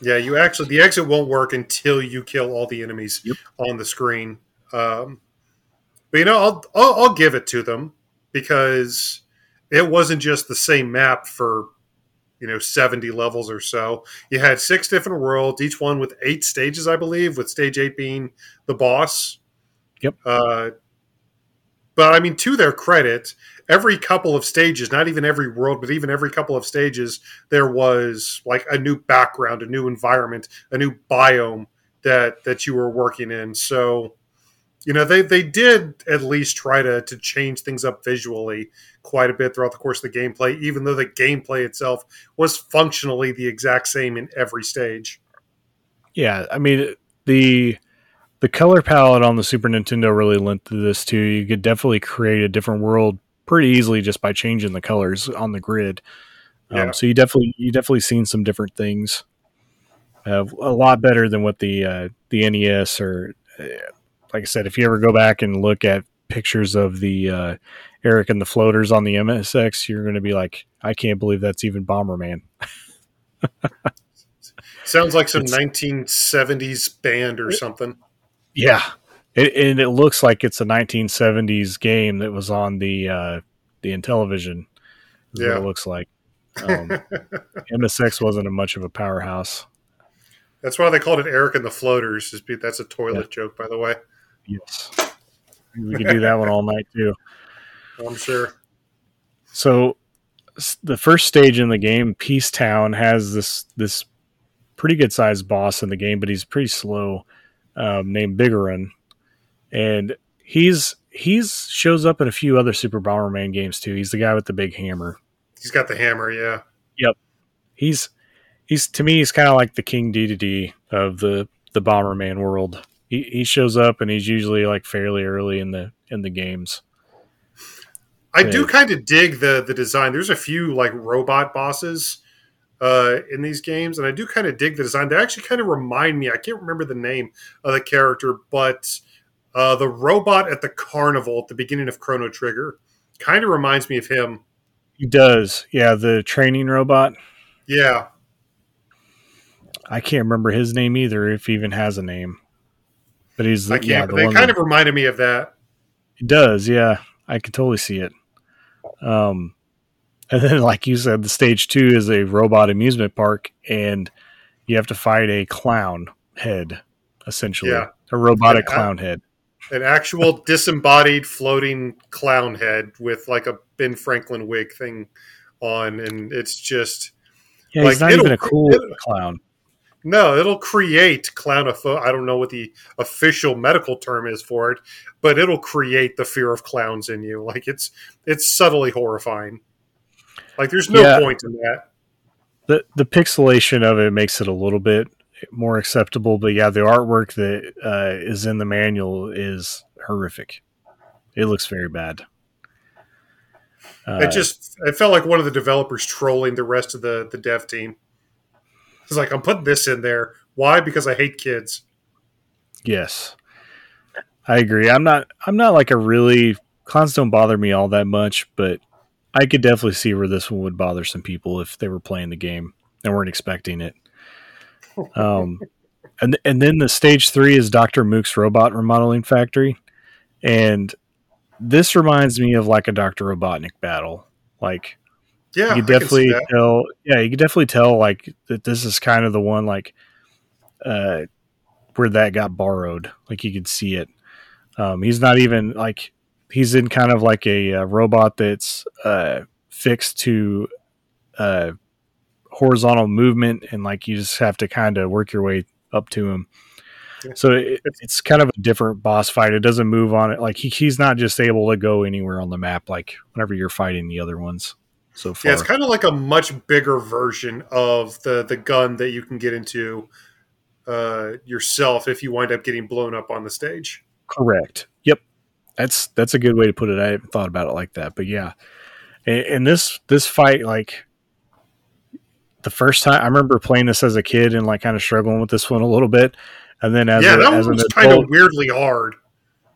Yeah, you actually the exit won't work until you kill all the enemies yep. on the screen. Um, but you know, I'll, I'll I'll give it to them because it wasn't just the same map for you know 70 levels or so you had six different worlds each one with eight stages i believe with stage eight being the boss yep uh, but I mean, to their credit, every couple of stages, not even every world, but even every couple of stages, there was like a new background, a new environment, a new biome that that you were working in. So, you know, they they did at least try to to change things up visually quite a bit throughout the course of the gameplay, even though the gameplay itself was functionally the exact same in every stage. Yeah, I mean the the color palette on the Super Nintendo really lent to this too. You could definitely create a different world pretty easily just by changing the colors on the grid. Um, yeah. so you definitely you definitely seen some different things. Uh, a lot better than what the uh, the NES or uh, like I said, if you ever go back and look at pictures of the uh, Eric and the floaters on the MSX, you're going to be like, I can't believe that's even Bomberman. Sounds like some it's, 1970s band or something. Yeah, it, and it looks like it's a 1970s game that was on the uh, the Intellivision. Yeah, it looks like. Um, MSX wasn't a much of a powerhouse. That's why they called it Eric and the Floaters. That's a toilet yeah. joke, by the way. Yes, we could do that one all night too. I'm sure. So, the first stage in the game, Peace Town, has this this pretty good sized boss in the game, but he's pretty slow um, named Bigaron, and he's he's shows up in a few other Super Bomberman games too. He's the guy with the big hammer. He's got the hammer, yeah. Yep. He's he's to me he's kind of like the King Dedede of the the Bomberman world. He he shows up and he's usually like fairly early in the in the games. I do kind of dig the the design. There's a few like robot bosses uh, in these games, and I do kind of dig the design. They actually kind of remind me. I can't remember the name of the character, but uh, the robot at the carnival at the beginning of Chrono Trigger kind of reminds me of him. He does, yeah. The training robot. Yeah. I can't remember his name either, if he even has a name. But he's I can't. Yeah, the they kind that, of reminded me of that. It does, yeah. I can totally see it. Um, and then, like you said, the stage two is a robot amusement park, and you have to fight a clown head, essentially, Yeah. a robotic uh, clown head. An actual disembodied floating clown head with like a Ben Franklin wig thing on, and it's just Yeah, like, he's not even a cool clown. no, it'll create clownopho. I don't know what the official medical term is for it, but it'll create the fear of clowns in you. Like it's it's subtly horrifying. Like there's no Yeah. point in that. the The pixelation of it makes it a little bit more acceptable, but yeah, the artwork that uh, is in the manual is horrific. It looks very bad. Uh, it just it felt like one of the developers trolling the rest of the the dev team. It's like I'm putting this in there. Why? Because I hate kids. Yes. I agree. I'm not I'm not like a really clowns don't bother me all that much, but I could definitely see where this one would bother some people if they were playing the game and weren't expecting it. Um and and then the stage 3 is Dr. Mook's robot remodeling factory and this reminds me of like a Dr. Robotnik battle. Like Yeah, you I could can see definitely tell yeah you can definitely tell like that this is kind of the one like uh where that got borrowed like you could see it um he's not even like he's in kind of like a, uh robot that's uh fixed to uh horizontal movement and like you just have to kind of work your way up to him Yeah. so it, it's kind of a different boss fight it doesn't move on it like he, he's not just able to go anywhere on the map like whenever you're fighting the other ones so far Yeah, it's kind of like a much bigger version of the the gun that you can get into uh, yourself if you wind up getting blown up on the stage. Correct. That's that's a good way to put it. I haven't thought about it like that, but yeah. And, and this this fight, like the first time I remember playing this as a kid and like kind of struggling with this one a little bit, and then as yeah, a, that as one was kind of weirdly hard.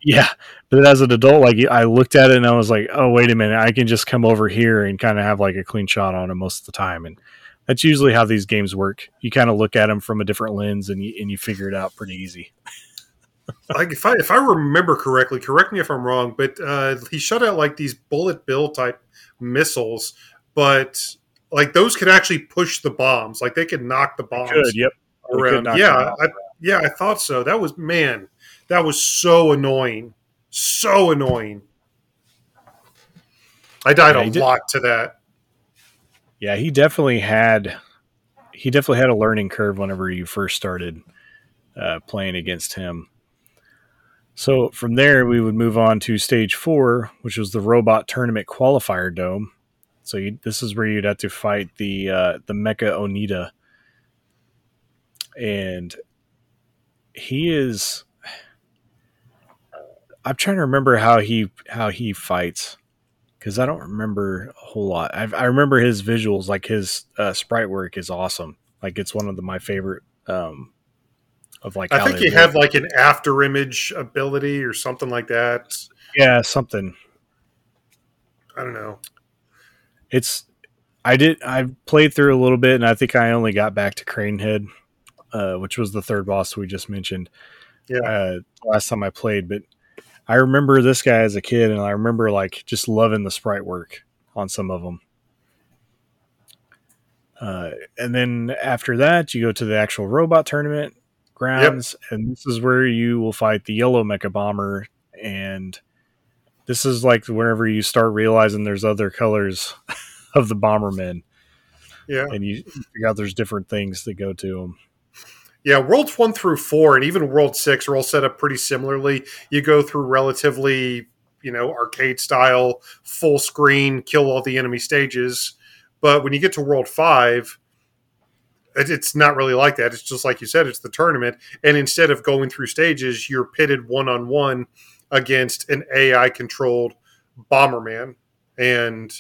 yeah. But as an adult, like I looked at it and I was like, oh wait a minute, I can just come over here and kind of have like a clean shot on him most of the time, and that's usually how these games work. You kind of look at them from a different lens and you and you figure it out pretty easy. Like if I if I remember correctly, correct me if I'm wrong, but uh, he shot out like these bullet bill type missiles, but like those could actually push the bombs, like they could knock the bombs Good. Yep. They could around. Yeah. I, yeah, I thought so. That was man, that was so annoying, so annoying. I died Yeah, a did- lot to that. Yeah, he definitely had he definitely had a learning curve whenever you first started uh, playing against him. So from there, we would move on to stage four, which was the robot tournament qualifier dome. So you, this is where you'd have to fight the uh, the Mecha Onita, and he is. I'm trying to remember how he how he fights because I don't remember a whole lot. I, I remember his visuals, like his uh, sprite work is awesome. Like it's one of the, my favorite um, of like. I think look. had like an after image ability or something like that. yeah something. I don't know. It's I did I played through a little bit, and I think I only got back to Cranehead, uh, which was the third boss we just mentioned. Yeah. Uh, last time I played, but I remember this guy as a kid, and I remember like just loving the sprite work on some of them. Uh, and then after that, you go to the actual robot tournament grounds, and this is where you will fight the yellow mecha bomber. And this is like whenever you start realizing there's other colors of the Bombermen, Yeah. and you figure out there's different things that go to them. Yeah, worlds one through four and even world six are all set up pretty similarly. You go through relatively, you know, arcade style, full screen, kill all the enemy stages. But when you get to world five, it's not really like that. It's just like you said, it's the tournament. And instead of going through stages, you're pitted one on one against an AI controlled Bomberman. And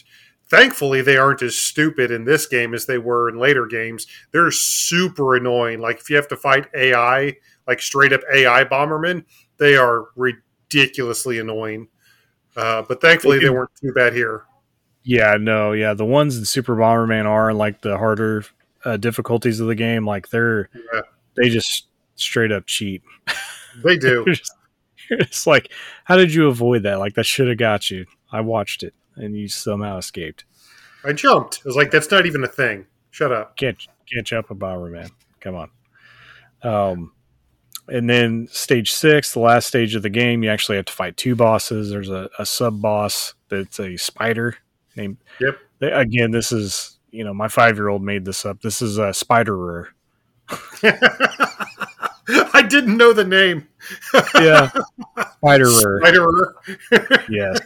thankfully, they aren't as stupid in this game as they were in later games they're super annoying. Like if you have to fight AI, like straight up AI Bomberman, they are ridiculously annoying. Uh, but thankfully, They they weren't too bad here. Yeah, no, yeah, the ones in Super Bomberman are like the harder uh, difficulties of the game. Like they're Yeah, they just straight up cheat. they do. You're just- you're just like, how did you avoid that? Like that should have got you. I watched it. and you somehow escaped. I jumped. I was like, "That's not even a thing." Shut up. Can't can't jump a Bomberman. Come on. Um, and then stage six, the last stage of the game, you actually have to fight two bosses. There's a, a sub boss that's a spider named. Yep. Again, this is you know my five year old made this up. This is a spiderer. I didn't know the name. yeah, spiderer. Spiderer. yes.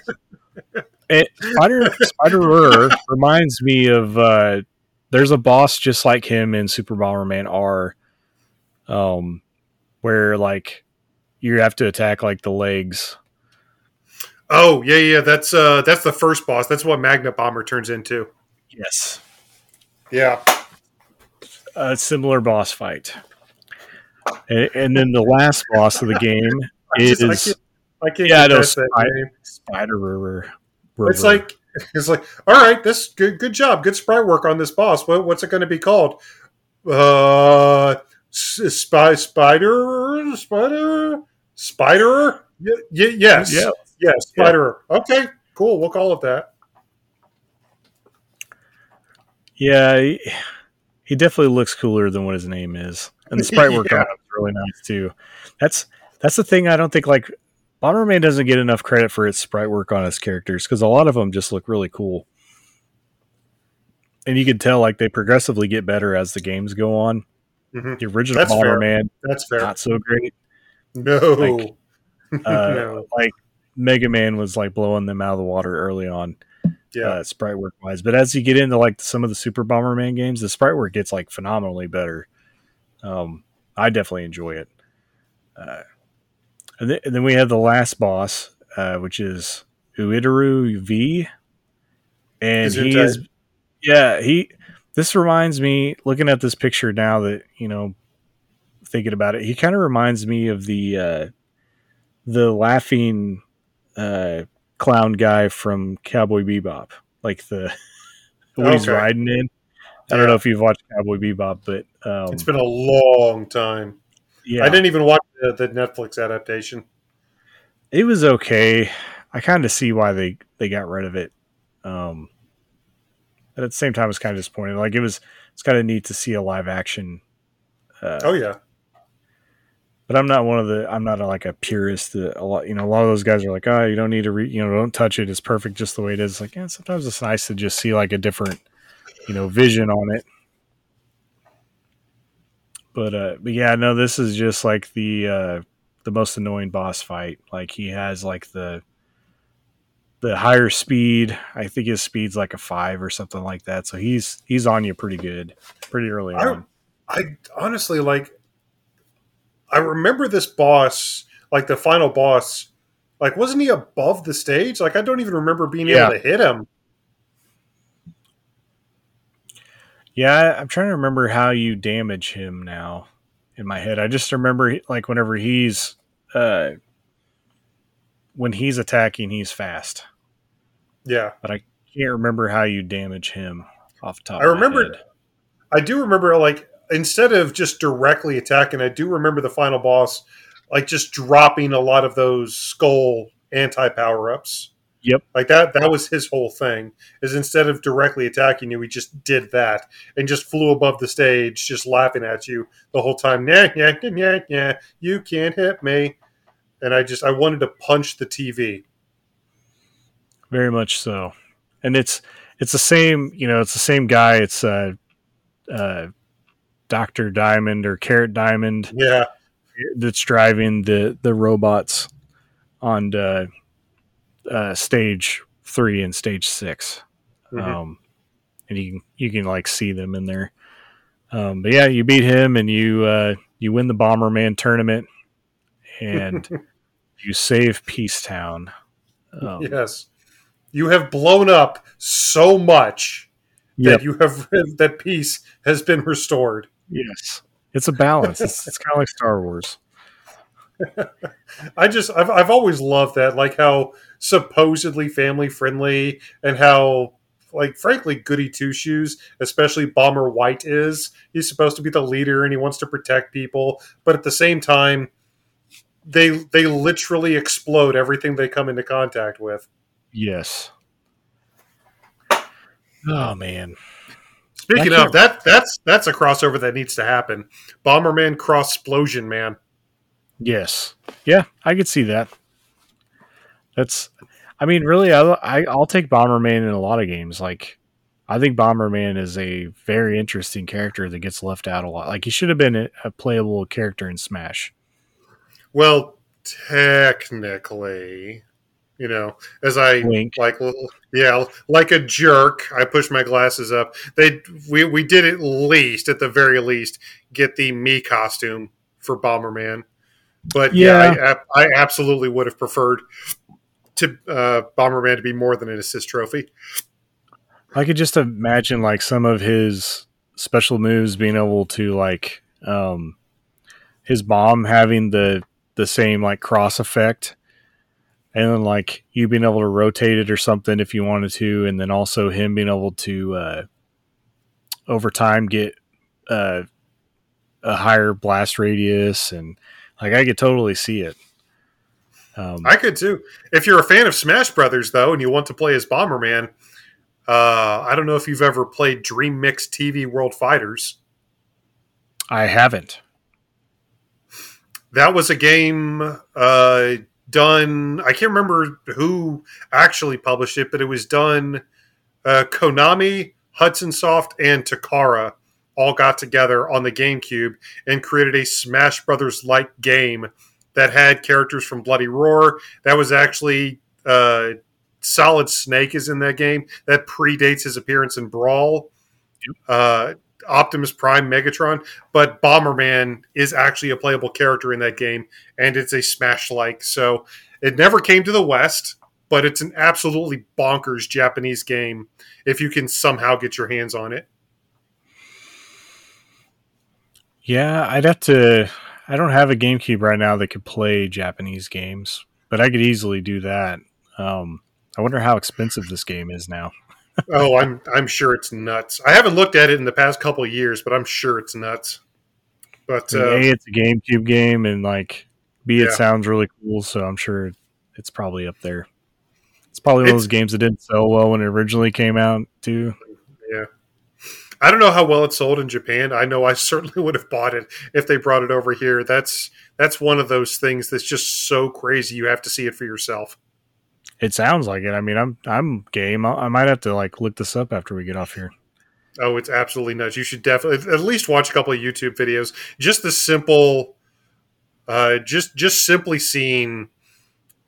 It, Spider Spiderer reminds me of. Uh, there's a boss just like him in Super Bomberman R. Um, where like you have to attack like the legs. Oh yeah, yeah. That's uh, that's the first boss. That's what Magnet Bomber turns into. Yes. Yeah. A similar boss fight, and, and then the last boss of the game is. I can't, I can't yeah, no, Spider, Spider River. It's like it's like all right, this good good job, good sprite work on this boss. What, what's it going to be called? Uh, spy spider spider spider y- y- yes yeah yeah spider yeah. okay cool we'll call it that yeah he, he, definitely looks cooler than what his name is and the sprite work yeah. on is really nice too that's that's the thing i don't think like bomberman doesn't get enough credit for its sprite work on its characters because a lot of them just look really cool and you can tell like they progressively get better as the games go on Mm-hmm. The original That's Bomberman, That's fair. not so great. No. Like, uh, no. like Mega Man was like blowing them out of the water early on. Yeah, uh, sprite work wise. But as you get into like some of the Super Bomberman games, the sprite work gets like phenomenally better. Um, I definitely enjoy it. Uh, and, th- and, then we have the last boss, uh, which is Uitaru V, and he is, yeah, he this reminds me, looking at this picture now that you know, thinking about it, he kind of reminds me of the uh, the laughing uh, clown guy from Cowboy Bebop, like the what okay. he's riding in. I don't know if you've watched Cowboy Bebop, but um, it's been a long time. Yeah, I didn't even watch the, the Netflix adaptation. It was okay. I kind of see why they they got rid of it. Um, but at the same time, it's kind of disappointing. Like it was, it's kind of neat to see a live action. Uh, oh yeah. But I'm not one of the. I'm not a, like a purist. That a lot, you know, a lot of those guys are like, oh, you don't need to, re, you know, don't touch it. It's perfect just the way it is. Like, yeah, sometimes it's nice to just see like a different, you know, vision on it. But uh, but yeah, no, this is just like the uh, the most annoying boss fight. Like he has like the the higher speed. I think his speed's like a five or something like that. So he's he's on you pretty good, pretty early I, on. I honestly like. I remember this boss, like the final boss, like wasn't he above the stage? Like I don't even remember being yeah. able to hit him. Yeah, I'm trying to remember how you damage him now in my head. I just remember like whenever he's uh when he's attacking, he's fast. Yeah, but I can't remember how you damage him off top. I remember. I do remember like instead of just directly attacking, I do remember the final boss like just dropping a lot of those skull anti power ups. Yep. Like that that was his whole thing. Is instead of directly attacking you, he just did that and just flew above the stage, just laughing at you the whole time. Yeah, yeah, yeah, yeah. You can't hit me and I just I wanted to punch the TV. Very much so, and it's it's the same. You know, it's the same guy. It's uh, uh, Doctor Diamond or Carat Diamond. Yeah, that's driving the the robots on the, uh, stage three and stage 6 mm-hmm. um, and you can you can like see them in there. Um, but yeah, you beat him and you uh, you win the Bomberman tournament and you save Peacetown. Um, yes, you have blown up so much yep. that you have that peace has been restored. Yes, it's a balance. it's, it's kind of like Star Wars. I just I've I've always loved that, like how supposedly family friendly and how like frankly goody two shoes, especially Bomber White is. He's supposed to be the leader and he wants to protect people, but at the same time, they they literally explode everything they come into contact with. Yes. Oh man. Speaking of that, that's that's a crossover that needs to happen. Bomberman cross Explosion Man. Yes. Yeah, I could see that. That's. I mean, really, I, I I'll take Bomberman in a lot of games. Like, I think Bomberman is a very interesting character that gets left out a lot. Like, he should have been a, a playable character in Smash. Well, technically, you know, as I Wink. like, yeah, like a jerk, I push my glasses up. They we we did at least, at the very least, get the Mii costume for Bomberman. But yeah, yeah I, I, absolutely would have preferred to uh, Bomberman to be more than an assist trophy. I could just imagine like some of his special moves being able to like um, his bomb having the the same like cross effect and then like you being able to rotate it or something if you wanted to, and then also him being able to uh, over time get uh, a higher blast radius, and like I could totally see it. Um, I could too. If you're a fan of Smash Brothers, though, and you want to play as Bomberman, uh, I don't know if you've ever played Dream Mix TV World Fighters. I haven't. That was a game. Uh, done. I can't remember who actually published it, but it was done. Uh, Konami, Hudson Soft, and Takara all got together on the GameCube and created a Smash Brothers like game that had characters from Bloody Roar. That was actually uh, Solid Snake is in that game. That predates his appearance in Brawl. Uh, Optimus Prime Megatron, but Bomberman is actually a playable character in that game, and it's a Smash like. So it never came to the West, but it's an absolutely bonkers Japanese game if you can somehow get your hands on it. Yeah, I'd have to. I don't have a GameCube right now that could play Japanese games, but I could easily do that. Um, I wonder how expensive this game is now oh, I'm I'm sure it's nuts. I haven't looked at it in the past couple years, but I'm sure it's nuts. But uh, a, it's a GameCube game, and like B, it yeah. sounds really cool, so I'm sure it's probably up there. It's probably one it's, of those games that didn't sell well when it originally came out, too. Yeah. I don't know how well it sold in Japan. I know I certainly would have bought it if they brought it over here. That's that's one of those things that's just so crazy. You have to see it for yourself. It sounds like it. I mean, I'm I'm game. I might have to like look this up after we get off here. Oh, it's absolutely nuts. You should definitely at least watch a couple of YouTube videos. Just the simple, uh, just just simply seeing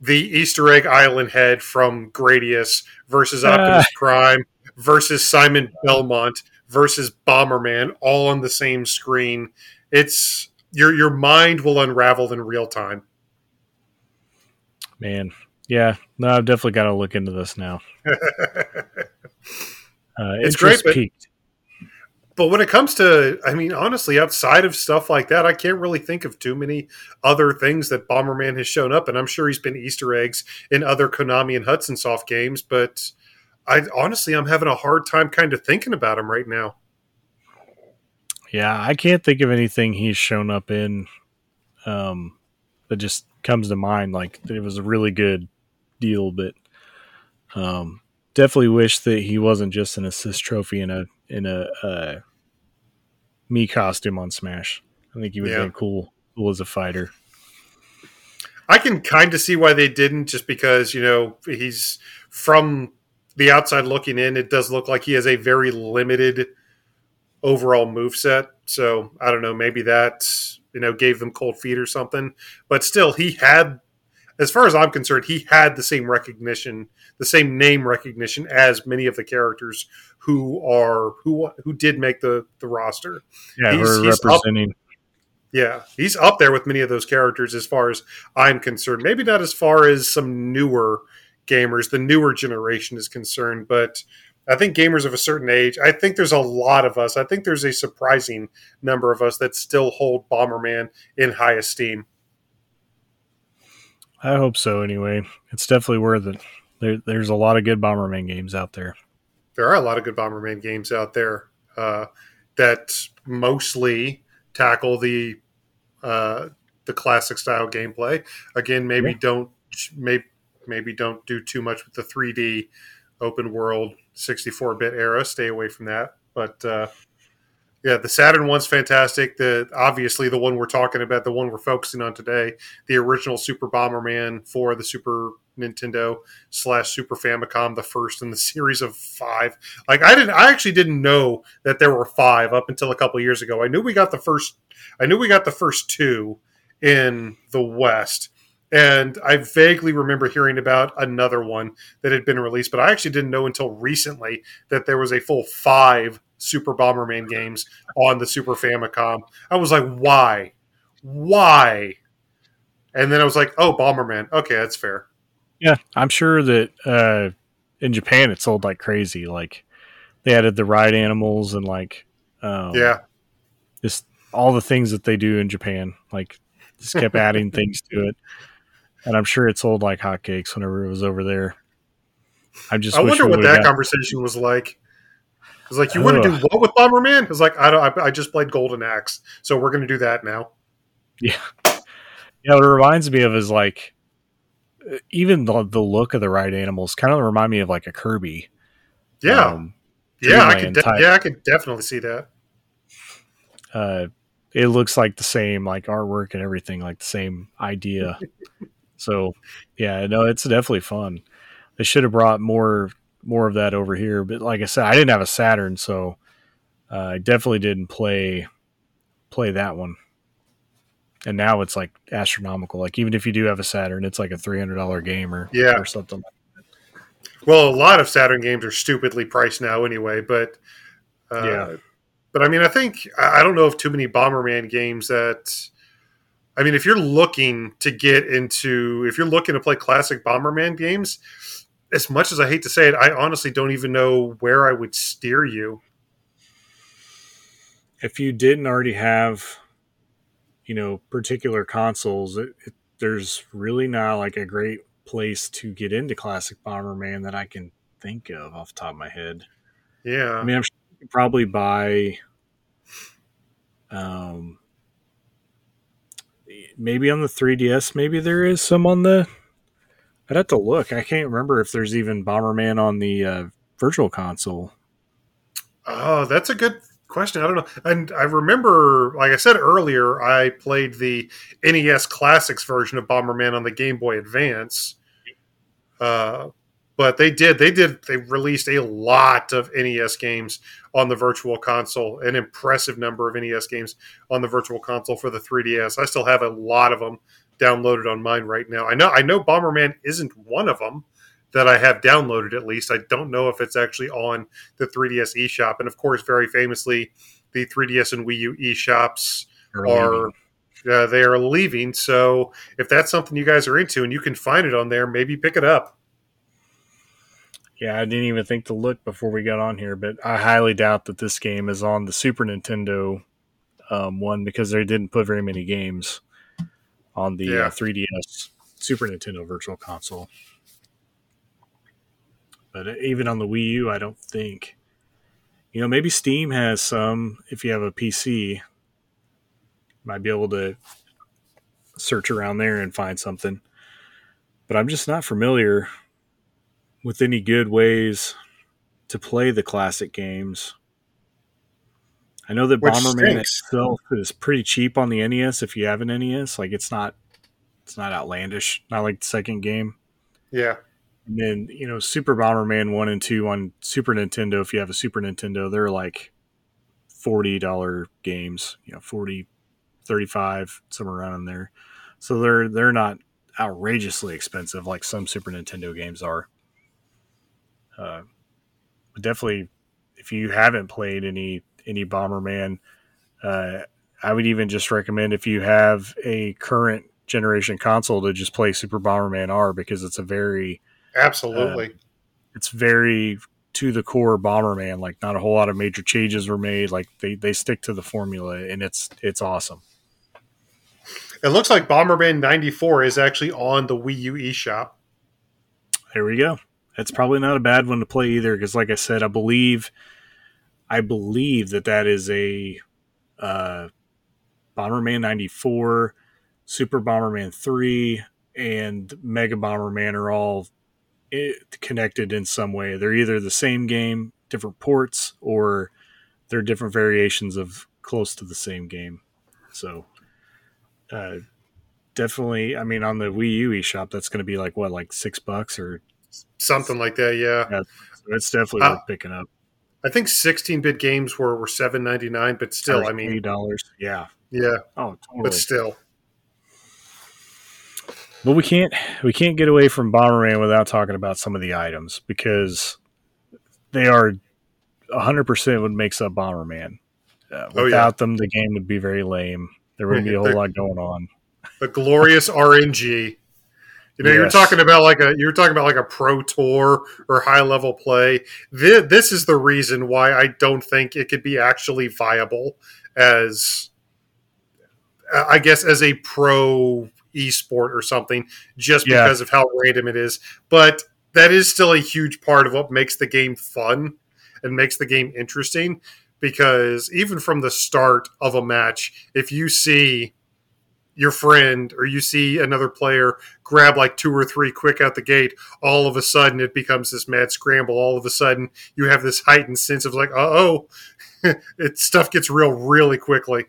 the Easter egg island head from Gradius versus Optimus uh. Prime versus Simon Belmont versus Bomberman all on the same screen. It's your your mind will unravel in real time. Man, yeah, no, I've definitely got to look into this now. uh, it's great, but, peaked. but when it comes to, I mean, honestly, outside of stuff like that, I can't really think of too many other things that Bomberman has shown up, and I'm sure he's been Easter eggs in other Konami and Hudson Soft games, but I honestly, I'm having a hard time kind of thinking about him right now. Yeah, I can't think of anything he's shown up in um, that just comes to mind. Like it was a really good deal, but um, definitely wish that he wasn't just an assist trophy in a in a uh, Mii costume on Smash. I think he would yeah. been cool cool as a fighter. I can kind of see why they didn't, just because you know he's from the outside looking in. It does look like he has a very limited overall move set. So I don't know, maybe that you know gave them cold feet or something. But still, he had as far as I'm concerned, he had the same recognition, the same name recognition as many of the characters who are who who did make the the roster. Yeah, he's, he's representing. Up, yeah, he's up there with many of those characters as far as I'm concerned. Maybe not as far as some newer gamers, the newer generation is concerned, but I think gamers of a certain age, I think there's a lot of us. I think there's a surprising number of us that still hold Bomberman in high esteem. I hope so. Anyway, it's definitely worth it. There, there's a lot of good Bomberman games out there. There are a lot of good Bomberman games out there uh, that mostly tackle the uh, the classic style gameplay. Again, maybe yeah. don't maybe maybe don't do too much with the 3D open world 64 bit era. Stay away from that. But uh, yeah, the Saturn one's fantastic. The obviously the one we're talking about, the one we're focusing on today, the original Super Bomberman for the Super Nintendo slash Super Famicom, the first in the series of five. Like I didn't, I actually didn't know that there were five up until a couple years ago. I knew we got the first, I knew we got the first two in the West. And I vaguely remember hearing about another one that had been released, but I actually didn't know until recently that there was a full five Super Bomberman games on the Super Famicom. I was like, why? Why? And then I was like, oh, Bomberman. Okay, that's fair. Yeah, I'm sure that uh, in Japan it sold like crazy. Like they added the ride animals and like um, yeah, just all the things that they do in Japan. Like just kept adding things to it, and I'm sure it sold like hotcakes whenever it was over there. I just I wonder what that got... conversation was like. It's like you want to do what with Bomberman? It's like I don't. I, I just played Golden Axe, so we're going to do that now. Yeah, yeah. What it reminds me of is like even the, the look of the ride animals kind of remind me of like a Kirby. Yeah, um, yeah, I could. De- yeah, I could definitely see that. Uh, it looks like the same like artwork and everything, like the same idea. so, yeah, no, it's definitely fun. They should have brought more more of that over here, but like I said, I didn't have a Saturn, so uh, I definitely didn't play play that one and now it's like astronomical. Like even if you do have a Saturn, it's like a three hundred dollar game or yeah or something. Well, a lot of Saturn games are stupidly priced now anyway, but uh, yeah. But I mean, I think I don't know if too many Bomberman games that. I mean, if you're looking to get into, if you're looking to play classic Bomberman games, as much as I hate to say it, I honestly don't even know where I would steer you. If you didn't already have you know particular consoles it, it, there's really not like a great place to get into classic bomberman that i can think of off the top of my head yeah i mean i'm sure you could probably buy um maybe on the 3ds maybe there is some on the i'd have to look i can't remember if there's even bomberman on the uh, virtual console oh that's a good question. I don't know. And I remember, like I said earlier, I played the NES Classics version of Bomberman on the Game Boy Advance. Uh, but they did, they did, they released a lot of NES games on the Virtual Console, an impressive number of NES games on the Virtual Console for the 3DS. I still have a lot of them downloaded on mine right now. I know, I know Bomberman isn't one of them that I have downloaded at least. I don't know if it's actually on the 3DS eShop. And of course, very famously, the 3DS and Wii U eShops are, are uh, they are leaving. So if that's something you guys are into and you can find it on there, maybe pick it up. Yeah, I didn't even think to look before we got on here, but I highly doubt that this game is on the Super Nintendo um, one because they didn't put very many games on the yeah. uh, 3DS Super Nintendo Virtual Console. But even on the Wii U, I don't think. You know, maybe Steam has some. If you have a PC, might be able to search around there and find something. But I'm just not familiar with any good ways to play the classic games. I know that Which Bomberman stinks. itself is pretty cheap on the NES if you have an NES. Like it's not it's not outlandish, not like the second game. Yeah. And then, you know, Super Bomberman 1 and 2 on Super Nintendo, if you have a Super Nintendo, they're like $40 games, you know, 40, 35, somewhere around in there. So they're they're not outrageously expensive like some Super Nintendo games are. Uh, definitely, if you haven't played any any Bomberman, uh, I would even just recommend if you have a current generation console to just play Super Bomberman R because it's a very Absolutely. Uh, it's very to the core Bomberman. Like not a whole lot of major changes were made. Like they, they stick to the formula, and it's it's awesome. It looks like Bomberman '94 is actually on the Wii U eShop. There we go. It's probably not a bad one to play either, because like I said, I believe, I believe that that is a uh, Bomberman '94, Super Bomberman 3, and Mega Bomberman are all it, connected in some way. They're either the same game, different ports, or they're different variations of close to the same game. So, uh, definitely. I mean, on the Wii U eShop, that's going to be like what, like six bucks or something like that. Yeah, yeah so it's definitely uh, worth picking up. I think 16-bit games were were seven ninety nine, but still, I mean, dollars. Yeah, yeah. Oh, totally. But still, but we can't we can't get away from Bomberman without talking about some of the items because they are 100% what makes up Bomberman. Uh, without oh, yeah. them, the game would be very lame. There wouldn't be a whole lot going on. The glorious RNG. You know, yes. you're talking about like a you're talking about like a pro tour or high level play. This, this is the reason why I don't think it could be actually viable as I guess as a pro esport or something just yeah. because of how random it is. But that is still a huge part of what makes the game fun and makes the game interesting because even from the start of a match, if you see your friend or you see another player grab like two or three quick out the gate, all of a sudden it becomes this mad scramble. All of a sudden you have this heightened sense of like, oh, it stuff gets real really quickly.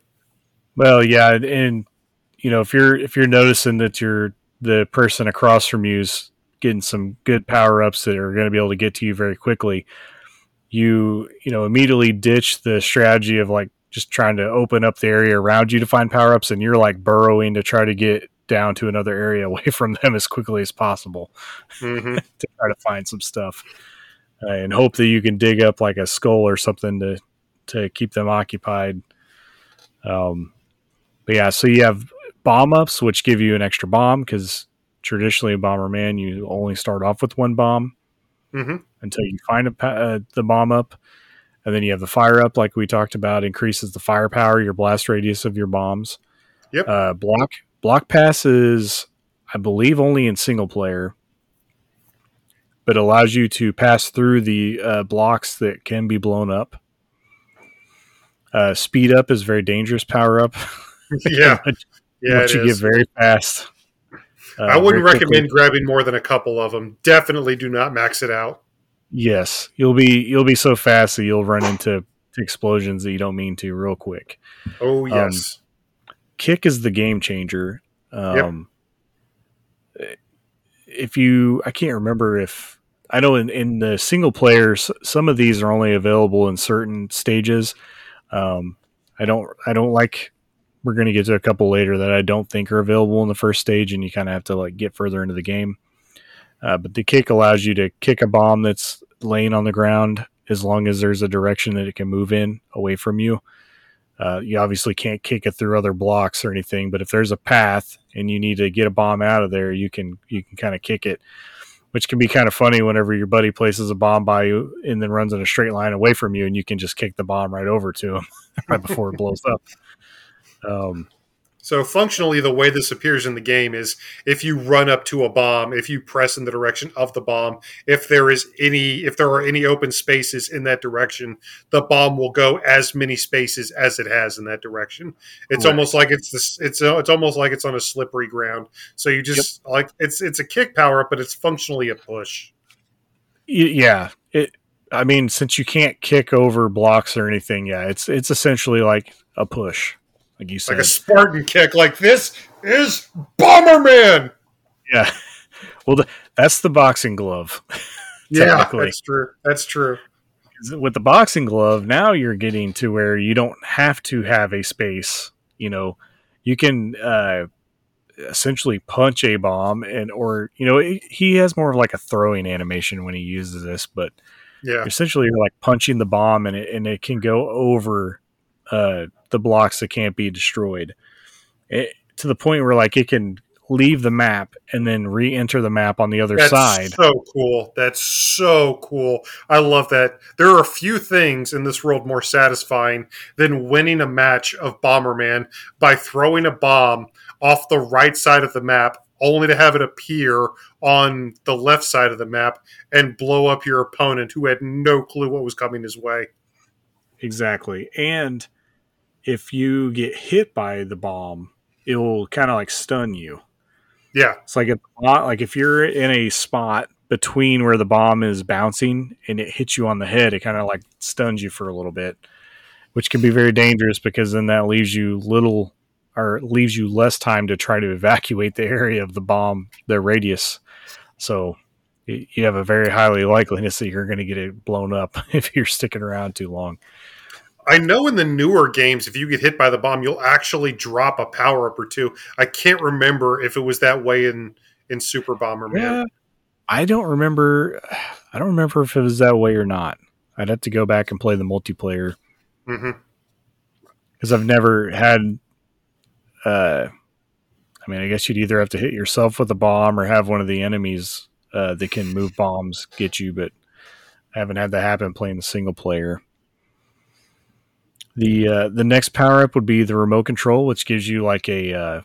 Well, yeah, and you know if you're if you're noticing that you're the person across from you's getting some good power ups that are going to be able to get to you very quickly, you you know immediately ditch the strategy of like just trying to open up the area around you to find power ups, and you're like burrowing to try to get down to another area away from them as quickly as possible mm-hmm. to try to find some stuff uh, and hope that you can dig up like a skull or something to to keep them occupied. Um, but yeah, so you have bomb ups, which give you an extra bomb because traditionally in Bomberman you only start off with one bomb mm-hmm. until you find a, uh, the bomb up, and then you have the fire up, like we talked about, increases the firepower, your blast radius of your bombs. Yep. Uh, block block pass is, I believe, only in single player, but allows you to pass through the uh, blocks that can be blown up. Uh, speed up is very dangerous power up. yeah. Yeah, you is. get very fast. Uh, I wouldn't recommend grabbing more than a couple of them. Definitely do not max it out. Yes, you'll be you'll be so fast that you'll run into explosions that you don't mean to real quick. Oh um, yes, um, kick is the game changer. Um, yep. If you, I can't remember if I know in, in the single players, some of these are only available in certain stages. Um, I don't, I don't like we're going to get to a couple later that I don't think are available in the first stage, and you kind of have to like get further into the game. Uh, but the kick allows you to kick a bomb that's laying on the ground as long as there's a direction that it can move in away from you. Uh, you obviously can't kick it through other blocks or anything, but if there's a path and you need to get a bomb out of there, you can you can kind of kick it, which can be kind of funny whenever your buddy places a bomb by you and then runs in a straight line away from you, and you can just kick the bomb right over to him right before it blows up. Um, so functionally, the way this appears in the game is if you run up to a bomb, if you press in the direction of the bomb, if there is any, if there are any open spaces in that direction, the bomb will go as many spaces as it has in that direction. It's right. almost like it's this, it's uh, it's almost like it's on a slippery ground. So you just yep. like it's it's a kick power up, but it's functionally a push. Yeah, it. I mean, since you can't kick over blocks or anything, yeah, it's it's essentially like a push like you said, like a Spartan kick. Like this is Bomberman. Yeah. Well, the, that's the boxing glove. yeah, that's true. That's true. With the boxing glove, now you're getting to where you don't have to have a space. You know, you can uh, essentially punch a bomb, and or you know, he has more of like a throwing animation when he uses this, but yeah, essentially you're like punching the bomb, and it and it can go over uh, the blocks that can't be destroyed it, to the point where like it can leave the map and then re-enter the map on the other That's side. So cool. That's so cool. I love that. There are a few things in this world more satisfying than winning a match of Bomberman by throwing a bomb off the right side of the map only to have it appear on the left side of the map and blow up your opponent who had no clue what was coming his way. Exactly. And if you get hit by the bomb, it'll kind of like stun you. Yeah, it's like a lot. like if you're in a spot between where the bomb is bouncing and it hits you on the head, it kind of like stuns you for a little bit, which can be very dangerous because then that leaves you little or leaves you less time to try to evacuate the area of the bomb, the radius. So you have a very highly likeliness that you're going to get it blown up if you're sticking around too long. I know in the newer games, if you get hit by the bomb, you'll actually drop a power up or two. I can't remember if it was that way in in Super Bomberman. Yeah, I don't remember. I don't remember if it was that way or not. I'd have to go back and play the multiplayer because mm-hmm. I've never had. Uh, I mean, I guess you'd either have to hit yourself with a bomb or have one of the enemies uh, that can move bombs get you, but I haven't had that happen playing the single player. The uh, the next power up would be the remote control, which gives you like a uh,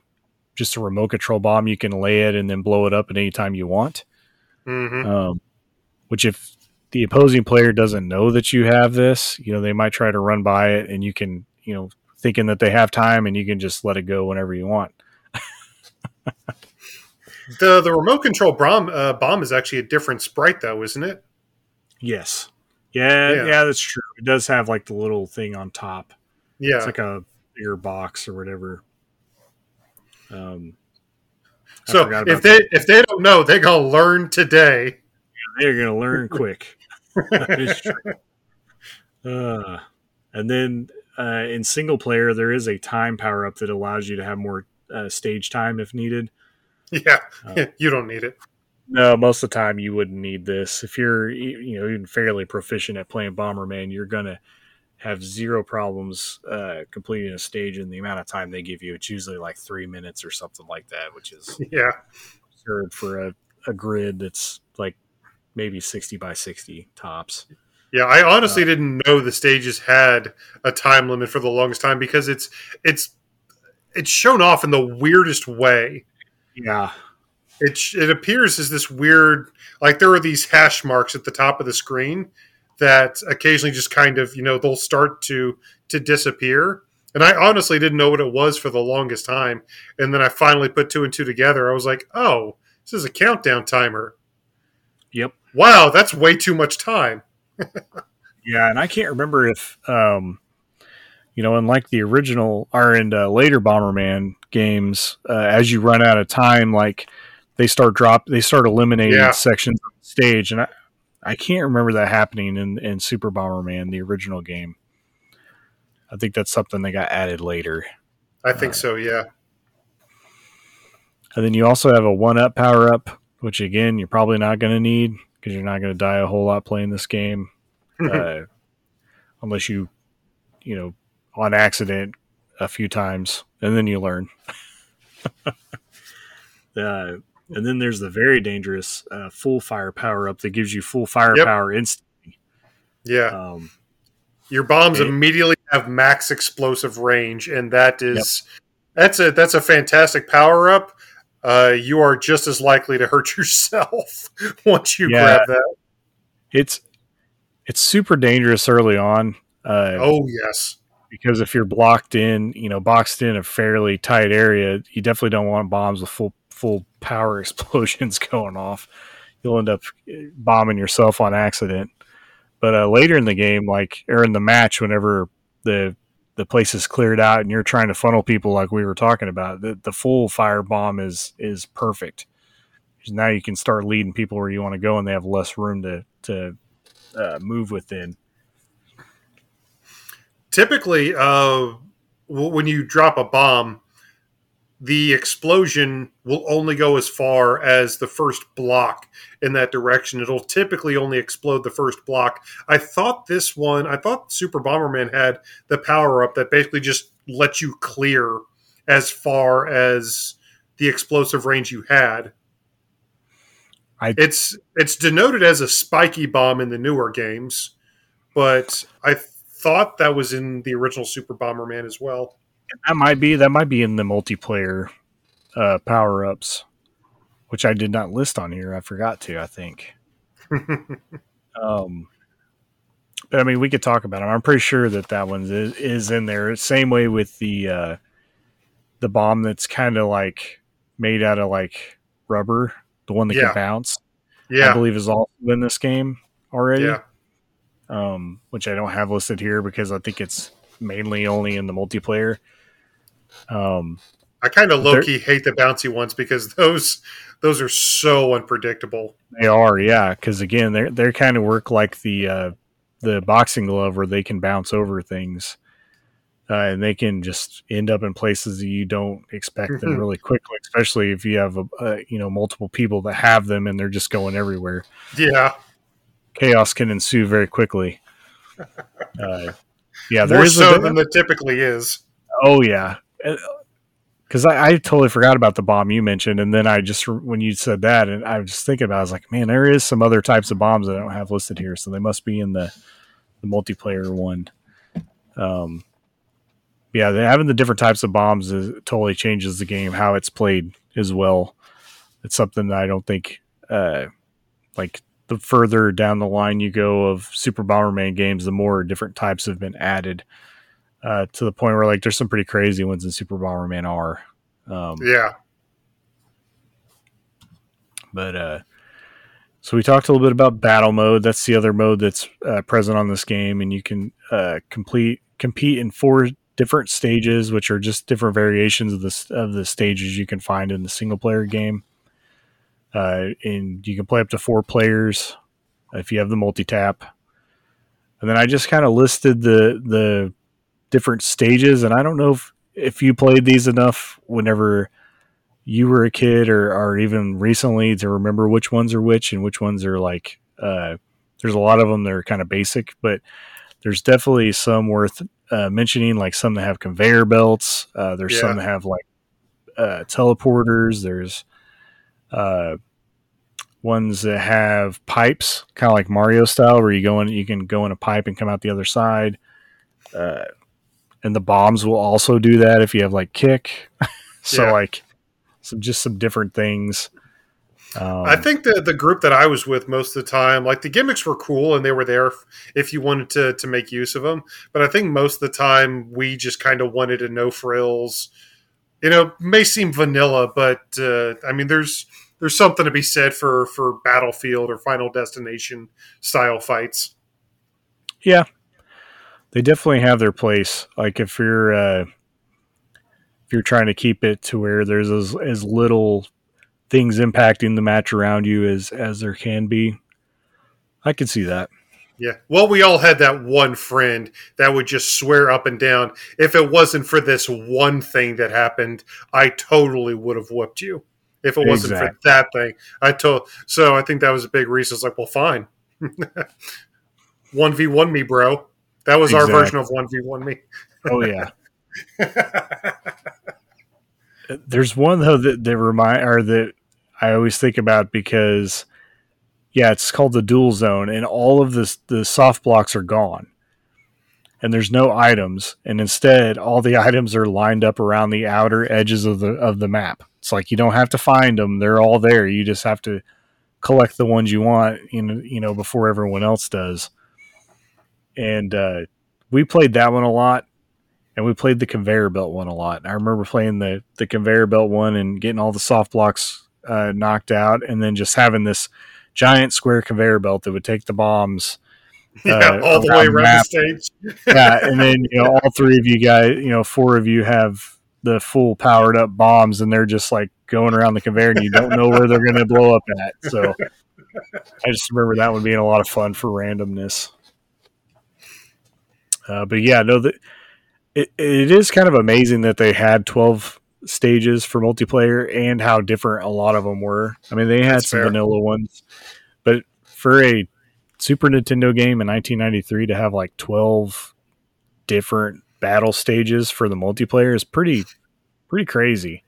just a remote control bomb. You can lay it and then blow it up at any time you want. Mm-hmm. Um, which if the opposing player doesn't know that you have this, you know they might try to run by it, and you can you know thinking that they have time, and you can just let it go whenever you want. the the remote control bomb uh, bomb is actually a different sprite, though, isn't it? Yes. Yeah, yeah, yeah, that's true. It does have like the little thing on top. Yeah, it's like a bigger box or whatever. Um, so if they that. if they don't know, they're gonna learn today. Yeah, they're gonna learn quick. uh, and then uh, in single player, there is a time power up that allows you to have more uh, stage time if needed. Yeah, uh, you don't need it. No, most of the time you wouldn't need this. If you're you know even fairly proficient at playing Bomberman, you're gonna have zero problems uh, completing a stage in the amount of time they give you. It's usually like three minutes or something like that, which is yeah absurd for a, a grid that's like maybe sixty by sixty tops. Yeah, I honestly uh, didn't know the stages had a time limit for the longest time because it's it's it's shown off in the weirdest way. Yeah, it it appears as this weird like there are these hash marks at the top of the screen that occasionally just kind of you know they'll start to to disappear. And i honestly didn't know what it was for the longest time. And then i finally put two and two together. I was like oh this is a countdown timer. Yep. Wow that's way too much time. Yeah and i can't remember if um you know unlike the original or in uh, later bomberman games uh, as you run out of time like they start drop they start eliminating yeah. sections of the stage and I, I can't remember that happening in, in Super Bomberman, the original game. I think that's something that got added later. I think uh, so, yeah. And then you also have a one up power up, which again you're probably not going to need because you're not going to die a whole lot playing this game, uh, unless you, you know, on accident a few times, and then you learn. uh, and then there's the very dangerous uh, full fire power up that gives you full firepower yep. instantly. Yeah. Um, Your bombs and, immediately have max explosive range, and that is yep. that's a that's a fantastic power up. Uh, you are just as likely to hurt yourself once you yeah, grab that. It's it's super dangerous early on. Uh, oh yes, because if you're blocked in, you know, boxed in a fairly tight area, you definitely don't want bombs with full full power explosions going off. You'll end up bombing yourself on accident. But uh, later in the game, like or in the match, whenever the the place is cleared out and you're trying to funnel people like we were talking about, the, the full fire bomb is is perfect. Now you can start leading people where you want to go, and they have less room to to uh, move within. Typically, uh, when you drop a bomb, the explosion will only go as far as the first block in that direction. It'll typically only explode the first block. I thought this one, I thought Super Bomberman had the power up that basically just lets you clear as far as the explosive range you had. I, it's it's denoted as a spiky bomb in the newer games, but I thought that was in the original Super Bomberman as well. That might be that might be in the multiplayer uh, power ups, which I did not list on here. I forgot to. I think. um, but I mean, we could talk about them. I'm pretty sure that that one is, is in there. Same way with the uh, the bomb that's kind of like made out of like rubber, the one that yeah. can bounce. yeah. I believe is also in this game already. Yeah. Um, which I don't have listed here because I think it's mainly only in the multiplayer. Um, I kind of low key hate the bouncy ones because those those are so unpredictable. They are, yeah. Because again, they they kind of work like the uh, the boxing glove where they can bounce over things. Uh, and they can just end up in places that you don't expect them really quickly, especially if you have a, a, you know multiple people that have them and they're just going everywhere. Yeah, chaos can ensue very quickly. Uh, yeah, there More is so a, than there typically is. Oh yeah, because I, I, totally forgot about the bomb you mentioned, and then I just when you said that, and I was just thinking about, it, I was like, man, there is some other types of bombs that I don't have listed here, so they must be in the the multiplayer one. Um, yeah, having the different types of bombs is, totally changes the game how it's played as well. It's something that I don't think, uh, like the further down the line you go of Super Bomberman games, the more different types have been added. Uh, to the point where like there's some pretty crazy ones in Super Bomberman R. Um, yeah. But uh, so we talked a little bit about battle mode. That's the other mode that's uh, present on this game, and you can uh, complete compete in four different stages, which are just different variations of the of the stages you can find in the single player game. Uh, and you can play up to four players if you have the multi tap. And then I just kind of listed the the different stages, and I don't know if if you played these enough whenever you were a kid or, or even recently to remember which ones are which and which ones are like uh, there's a lot of them that are kind of basic but there's definitely some worth uh, mentioning, like some that have conveyor belts. Uh, there's yeah. some that have like uh, teleporters. There's uh, ones that have pipes, kind of like Mario style, where you go in, you can go in a pipe and come out the other side. Uh, and the bombs will also do that if you have like kick. so yeah. like some just some different things. Um, I think the the group that I was with most of the time, like the gimmicks were cool and they were there if, if you wanted to to make use of them. But I think most of the time we just kind of wanted a no frills. You know, may seem vanilla, but uh, I mean, there's there's something to be said for for Battlefield or Final Destination style fights. Yeah, they definitely have their place. Like if you're uh, if you're trying to keep it to where there's as, as little things impacting the match around you as as there can be. I can see that. Yeah. Well, we all had that one friend that would just swear up and down, if it wasn't for this one thing that happened, I totally would have whooped you. If it wasn't exactly. for that thing, I told. So I think that was a big reason. It's like, well, fine. 1v1 me, bro. That was exactly. our version of 1v1 me. oh, yeah. There's one though that, remind or that I always think about because yeah, it's called the dual zone, and all of this the soft blocks are gone, and there's no items, and instead all the items are lined up around the outer edges of the of the map. It's like you don't have to find them; they're all there. You just have to collect the ones you want, you know, you know, before everyone else does. And uh, we played that one a lot and we played the conveyor belt one a lot. I remember playing the the conveyor belt one and getting all the soft blocks uh, knocked out, and then just having this giant square conveyor belt that would take the bombs. Uh, yeah, all the way around the, the stage. yeah, and then you know all three of you guys, you know, four of you have the full powered up bombs, and they're just like going around the conveyor, and you don't know where they're going to blow up at. So I just remember that one being a lot of fun for randomness. Uh, but yeah, no, that it, it is kind of amazing that they had 12 stages for multiplayer and how different a lot of them were. I mean, they had That's some fair. vanilla ones, but for a Super Nintendo game in 1993 to have like 12 different battle stages for the multiplayer is pretty pretty crazy.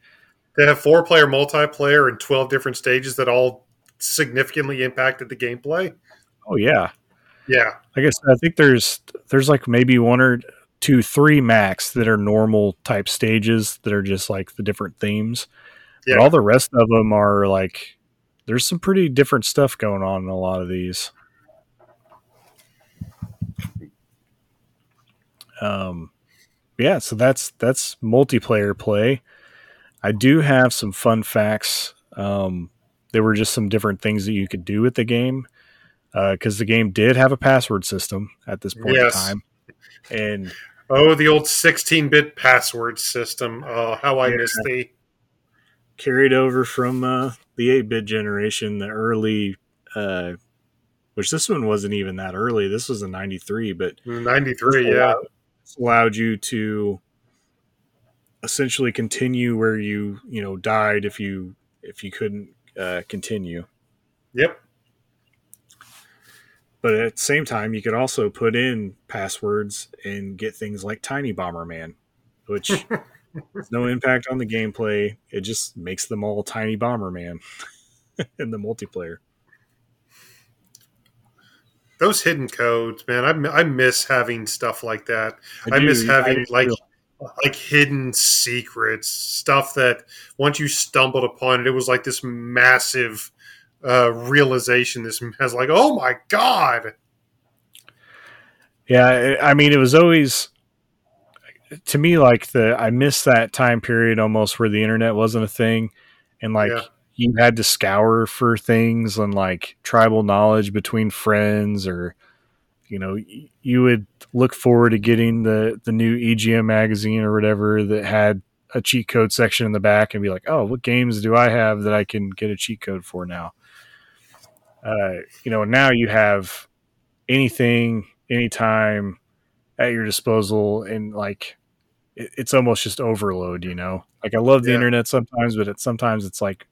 They have four player multiplayer and 12 different stages that all significantly impacted the gameplay. Oh yeah. Yeah. I guess I think there's there's like maybe one or two, three max that are normal type stages that are just like the different themes. Yeah. But all the rest of them are like there's some pretty different stuff going on in a lot of these. Um yeah, so that's that's multiplayer play. I do have some fun facts um there were just some different things that you could do with the game because uh, the game did have a password system at this point yes. in time. And oh, the old 16-bit password system. Oh, how I yeah. miss the carried over from uh, the 8-bit generation, the early uh, which this one wasn't even that early. This was a 93, but 93, yeah. Allowed, allowed you to essentially continue where you, you know, died if you if you couldn't uh, continue. Yep. But at the same time, you could also put in passwords and get things like Tiny Bomberman, which has no impact on the gameplay. It just makes them all Tiny Bomberman in the multiplayer those hidden codes, man. I, I miss having stuff like that. I, I miss having I like like hidden secrets, stuff that once you stumbled upon it, it was like this massive uh, realization. This has like, oh my god. Yeah, I mean, it was always to me like the I miss that time period almost where the internet wasn't a thing, and like. Yeah you had to scour for things and like tribal knowledge between friends or you know you would look forward to getting the the new EGM magazine or whatever that had a cheat code section in the back and be like oh what games do I have that I can get a cheat code for now uh, you know now you have anything anytime at your disposal and like it, it's almost just overload you know like I love the yeah. internet sometimes but it, sometimes it's like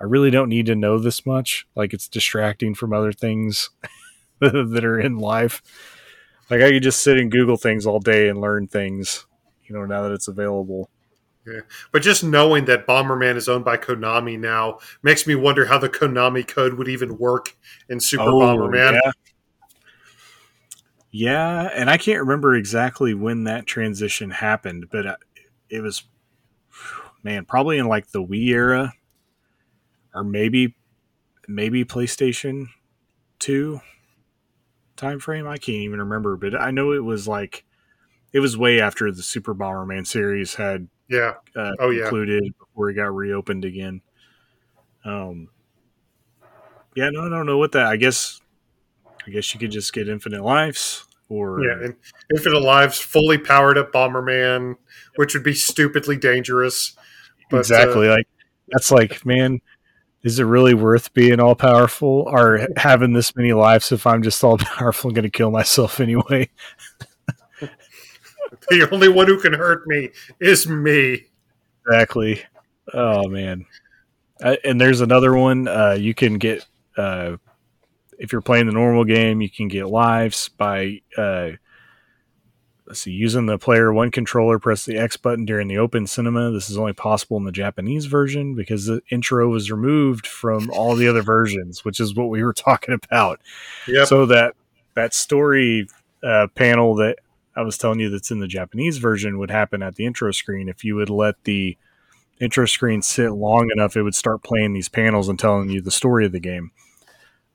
I really don't need to know this much. Like it's distracting from other things that are in life. Like I could just sit and Google things all day and learn things, you know, now that it's available. Yeah. But just knowing that Bomberman is owned by Konami now makes me wonder how the Konami code would even work in Super oh, Bomberman. Yeah. yeah, and I can't remember exactly when that transition happened, but uh, it was man, probably in like the Wii era or maybe maybe PlayStation 2 time frame. I can't even remember, but I know it was like it was way after the Super Bomberman series had yeah uh, oh yeah included before it got reopened again. Um, yeah, no, I don't know what that. I guess I guess you could just get Infinite Lives or yeah, Infinite Lives fully powered up Bomberman, which would be stupidly dangerous. But, exactly, uh, like that's like man, is it really worth being all powerful or having this many lives if I'm just all powerful and going to kill myself anyway? the only one who can hurt me is me. Exactly. Oh man. Uh, and there's another one. Uh, you can get uh, if you're playing the normal game, you can get lives by uh, let's see, using the player one controller, press the X button during the open cinema. This is only possible in the Japanese version because the intro was removed from all the other versions, which is what we were talking about. Yep. So that that story uh, panel that I was telling you that's in the Japanese version would happen at the intro screen. If you would let the intro screen sit long enough, it would start playing these panels and telling you the story of the game.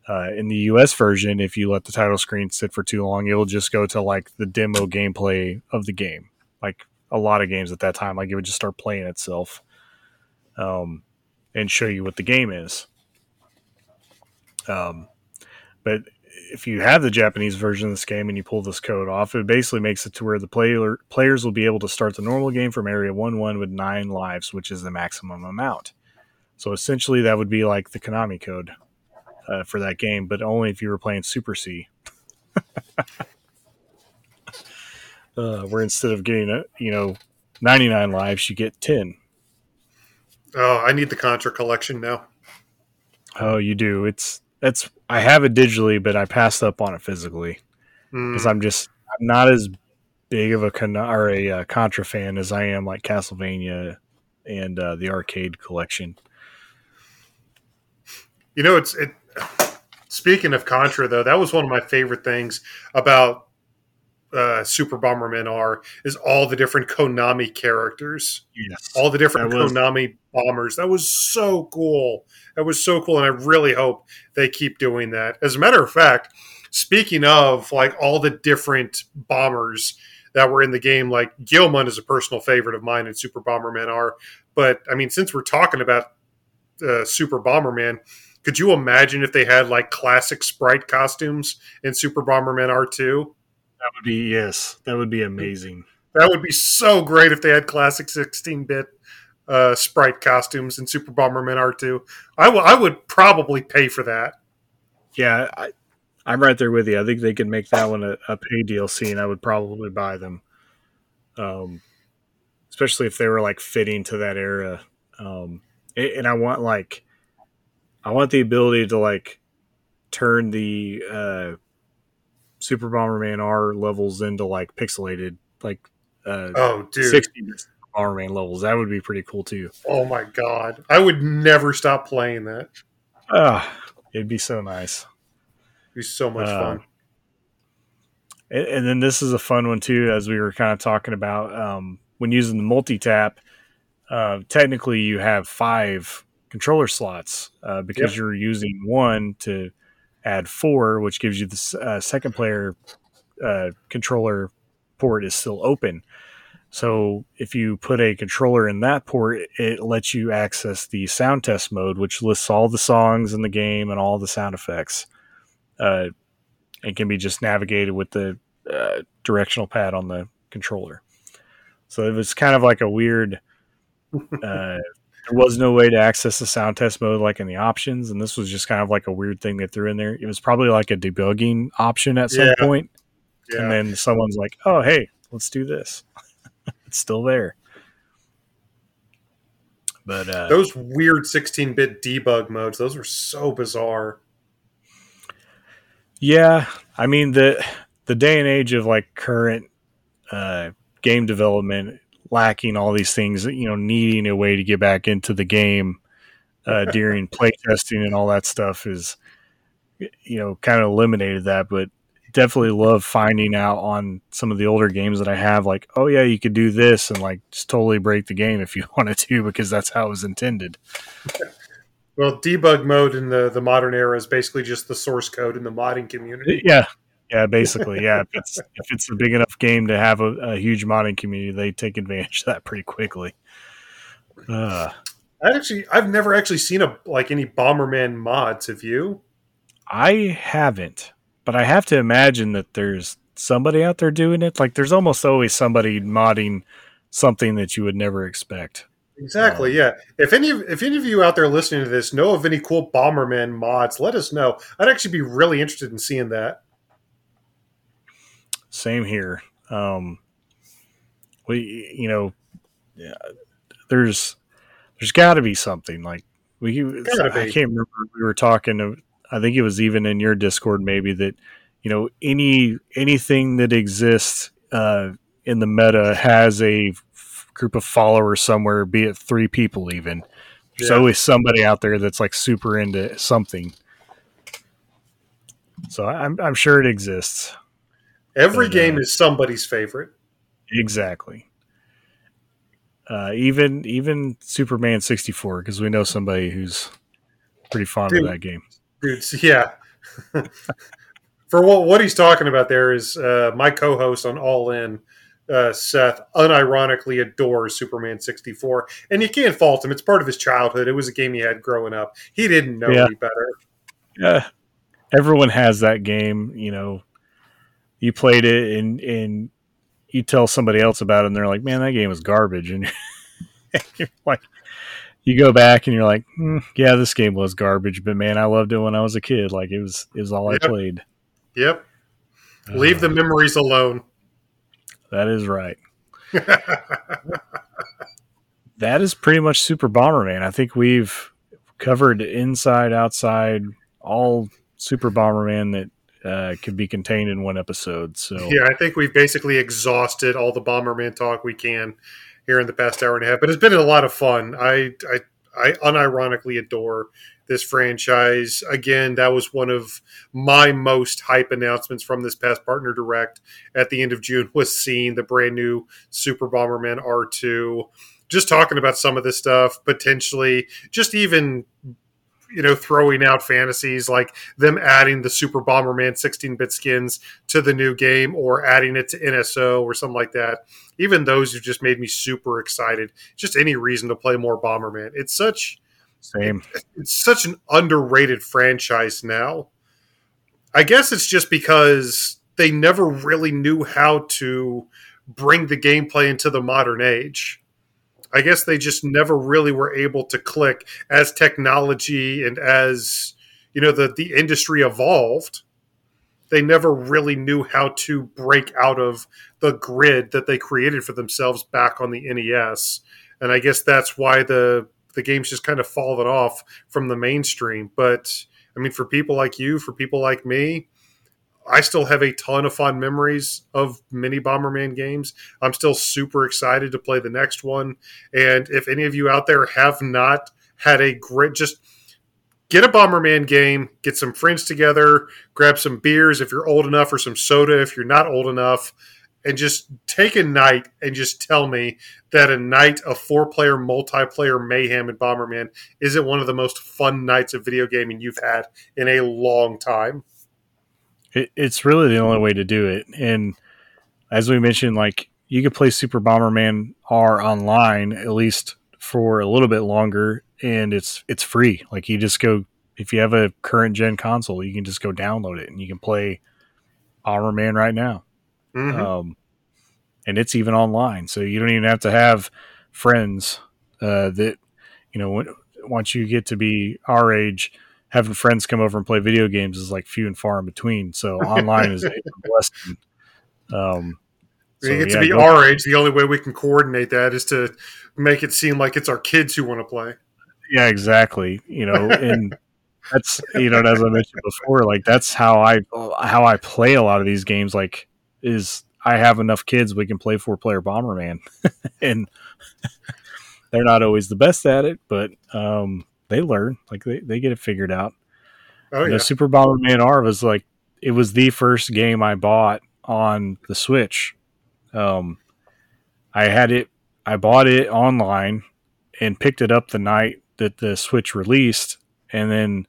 Uh, in the US version, if you let the title screen sit for too long, it'll just go to like the demo gameplay of the game. Like a lot of games at that time, like it would just start playing itself um, and show you what the game is. Um, but if you have the Japanese version of this game and you pull this code off, it basically makes it to where the player players will be able to start the normal game from area one one with nine lives, which is the maximum amount. So essentially, that would be like the Konami code uh, for that game, but only if you were playing Super C. uh, where instead of getting a, you know 99 lives, you get 10. Oh, I need the Contra collection now. Oh, you do. It's that's I have it digitally, but I passed up on it physically because mm. I'm just I'm not as big of a con- or a uh, Contra fan as I am like Castlevania and uh, the arcade collection. You know, it's it Speaking of Contra, though, that was one of my favorite things about uh, Super Bomberman R is all the different Konami characters. Yes, all the different Konami bombers. That was so cool. That was so cool, and I really hope they keep doing that. As a matter of fact, speaking of like all the different bombers that were in the game, like Gilman is a personal favorite of mine in Super Bomberman R. But I mean, since we're talking about uh, Super Bomberman. Could you imagine if they had like classic sprite costumes in Super Bomberman R2? That would be yes, that would be amazing. That would be so great if they had classic 16-bit uh, sprite costumes in Super Bomberman R2. I, w- I would probably pay for that. Yeah, I, I'm right there with you. I think they could make that one a, a pay DLC, and I would probably buy them. Um, especially if they were like fitting to that era. Um, and I want like, I want the ability to like turn the uh, Super Bomberman R levels into like pixelated, like uh, oh, dude, sixty Bomberman levels. That would be pretty cool too. Oh my god, I would never stop playing that. Ah, it'd be so nice. It'd be so much uh, fun. And, and, then this is a fun one too, as we were kind of talking about um, when using the multi tap. Uh, technically, you have five controller slots uh, because yep. you're using one to add four, which gives you the uh, second player uh, controller port is still open. So if you put a controller in that port, it lets you access the sound test mode, which lists all the songs in the game and all the sound effects. Uh, it can be just navigated with the uh, directional pad on the controller. So it was kind of like a weird. There was no way to access the sound test mode like in the options, and this was just kind of like a weird thing they threw in there. It was probably like a debugging option at some yeah. point. Yeah. and then someone's like, "Oh, hey, let's do this." it's still there. But uh, those weird 16-bit debug modes, those were so bizarre. Yeah, I mean the the day and age of like current uh, game development lacking all these things, you know, needing a way to get back into the game uh, during playtesting and all that stuff is, you know, kind of eliminated that. But definitely love finding out on some of the older games that I have, like, oh yeah, you could do this and like just totally break the game if you wanted to, because that's how it was intended. Well, debug mode in the the modern era is basically just the source code in the modding community. Yeah, yeah, basically, yeah. if it's if it's a big enough game to have a, a huge modding community, they take advantage of that pretty quickly. Uh, I actually, I've never actually seen a like any Bomberman mods. Have you? I haven't but I have to imagine that there's somebody out there doing it. Like there's almost always somebody modding something that you would never expect. Exactly. Um, yeah. If any if any of you out there listening to this know of any cool Bomberman mods, let us know. I'd actually be really interested in seeing that. Same here. Um, we, you know, yeah, there's there's got to be something like we. I can't remember. We were talking I think it was even in your Discord maybe that you know any anything that exists uh, in the meta has a f- group of followers somewhere, be it three people even. There's always somebody out there that's like super into something. So I'm I'm sure it exists. Every but, game uh, is somebody's favorite. Exactly. Uh, even even Superman 64 because we know somebody who's pretty fond Dude, of that game. Dude, yeah. For what what he's talking about there is uh, my co-host on All N, uh, Seth, unironically adores Superman 64, and you can't fault him. It's part of his childhood. It was a game he had growing up. He didn't know yeah. any better. Yeah, everyone has that game. You know, you played it, and and you tell somebody else about it, and they're like, "Man, that game was garbage," and you're like, you go back and you're like, mm, yeah, this game was garbage, but man, I loved it when I was a kid. Like it was, it was all yep. I played. Yep. Uh, Leave the memories alone. That is right. that is pretty much Super Bomberman. I think we've covered inside, outside, all Super Bomberman that uh, could be contained in one episode. So yeah, I think we've basically exhausted all the Bomberman talk we can here in the past hour and a half. But it's been a lot of fun. I I, I unironically adore this franchise. Again, that was one of my most hype announcements from this past partner direct at the end of June was seeing the brand new Super Bomberman R2. Just talking about some of this stuff, potentially just even you know throwing out fantasies like them adding the Super Bomberman 16-bit skins to the new game or adding it to NSO or something like that. Even those have just made me super excited. Just any reason to play more Bomberman. It's such Same. It, it's such an underrated franchise now. I guess it's just because they never really knew how to bring the gameplay into the modern age. I guess they just never really were able to click as technology and as you know the the industry evolved. They never really knew how to break out of the grid that they created for themselves back on the NES, and I guess that's why the the game's just kind of fallen off from the mainstream. But I mean, for people like you, for people like me, I still have a ton of fun memories of mini Bomberman games. I'm still super excited to play the next one. And if any of you out there have not had a great, just get a Bomberman game, get some friends together, grab some beers if you're old enough, or some soda if you're not old enough, and just take a night and just tell me that a night of four player multiplayer mayhem in Bomberman isn't one of the most fun nights of video gaming you've had in a long time. It, it's really the only way to do it. And as we mentioned, like you could play Super Bomberman R online at least for a little bit longer, and it's it's free. Like you just go if you have a current gen console, you can just go download it and you can play Bomberman right now. Mm-hmm. Um, and it's even online, so you don't even have to have friends uh, that you know. Once you get to be our age, having friends come over and play video games is like few and far in between. So online is a blessing. Um, so, you get yeah, to be our age. The only way we can coordinate that is to make it seem like it's our kids who want to play. Yeah, exactly. You know, and that's you know, as I mentioned before, like that's how I how I play a lot of these games. Like, is I have enough kids we can play four player Bomberman, and they're not always the best at it, but um, they learn, like they, they get it figured out. Oh, yeah. The Super Bomberman R was like it was the first game I bought on the Switch. Um, I had it, I bought it online and picked it up the night that the Switch released, and then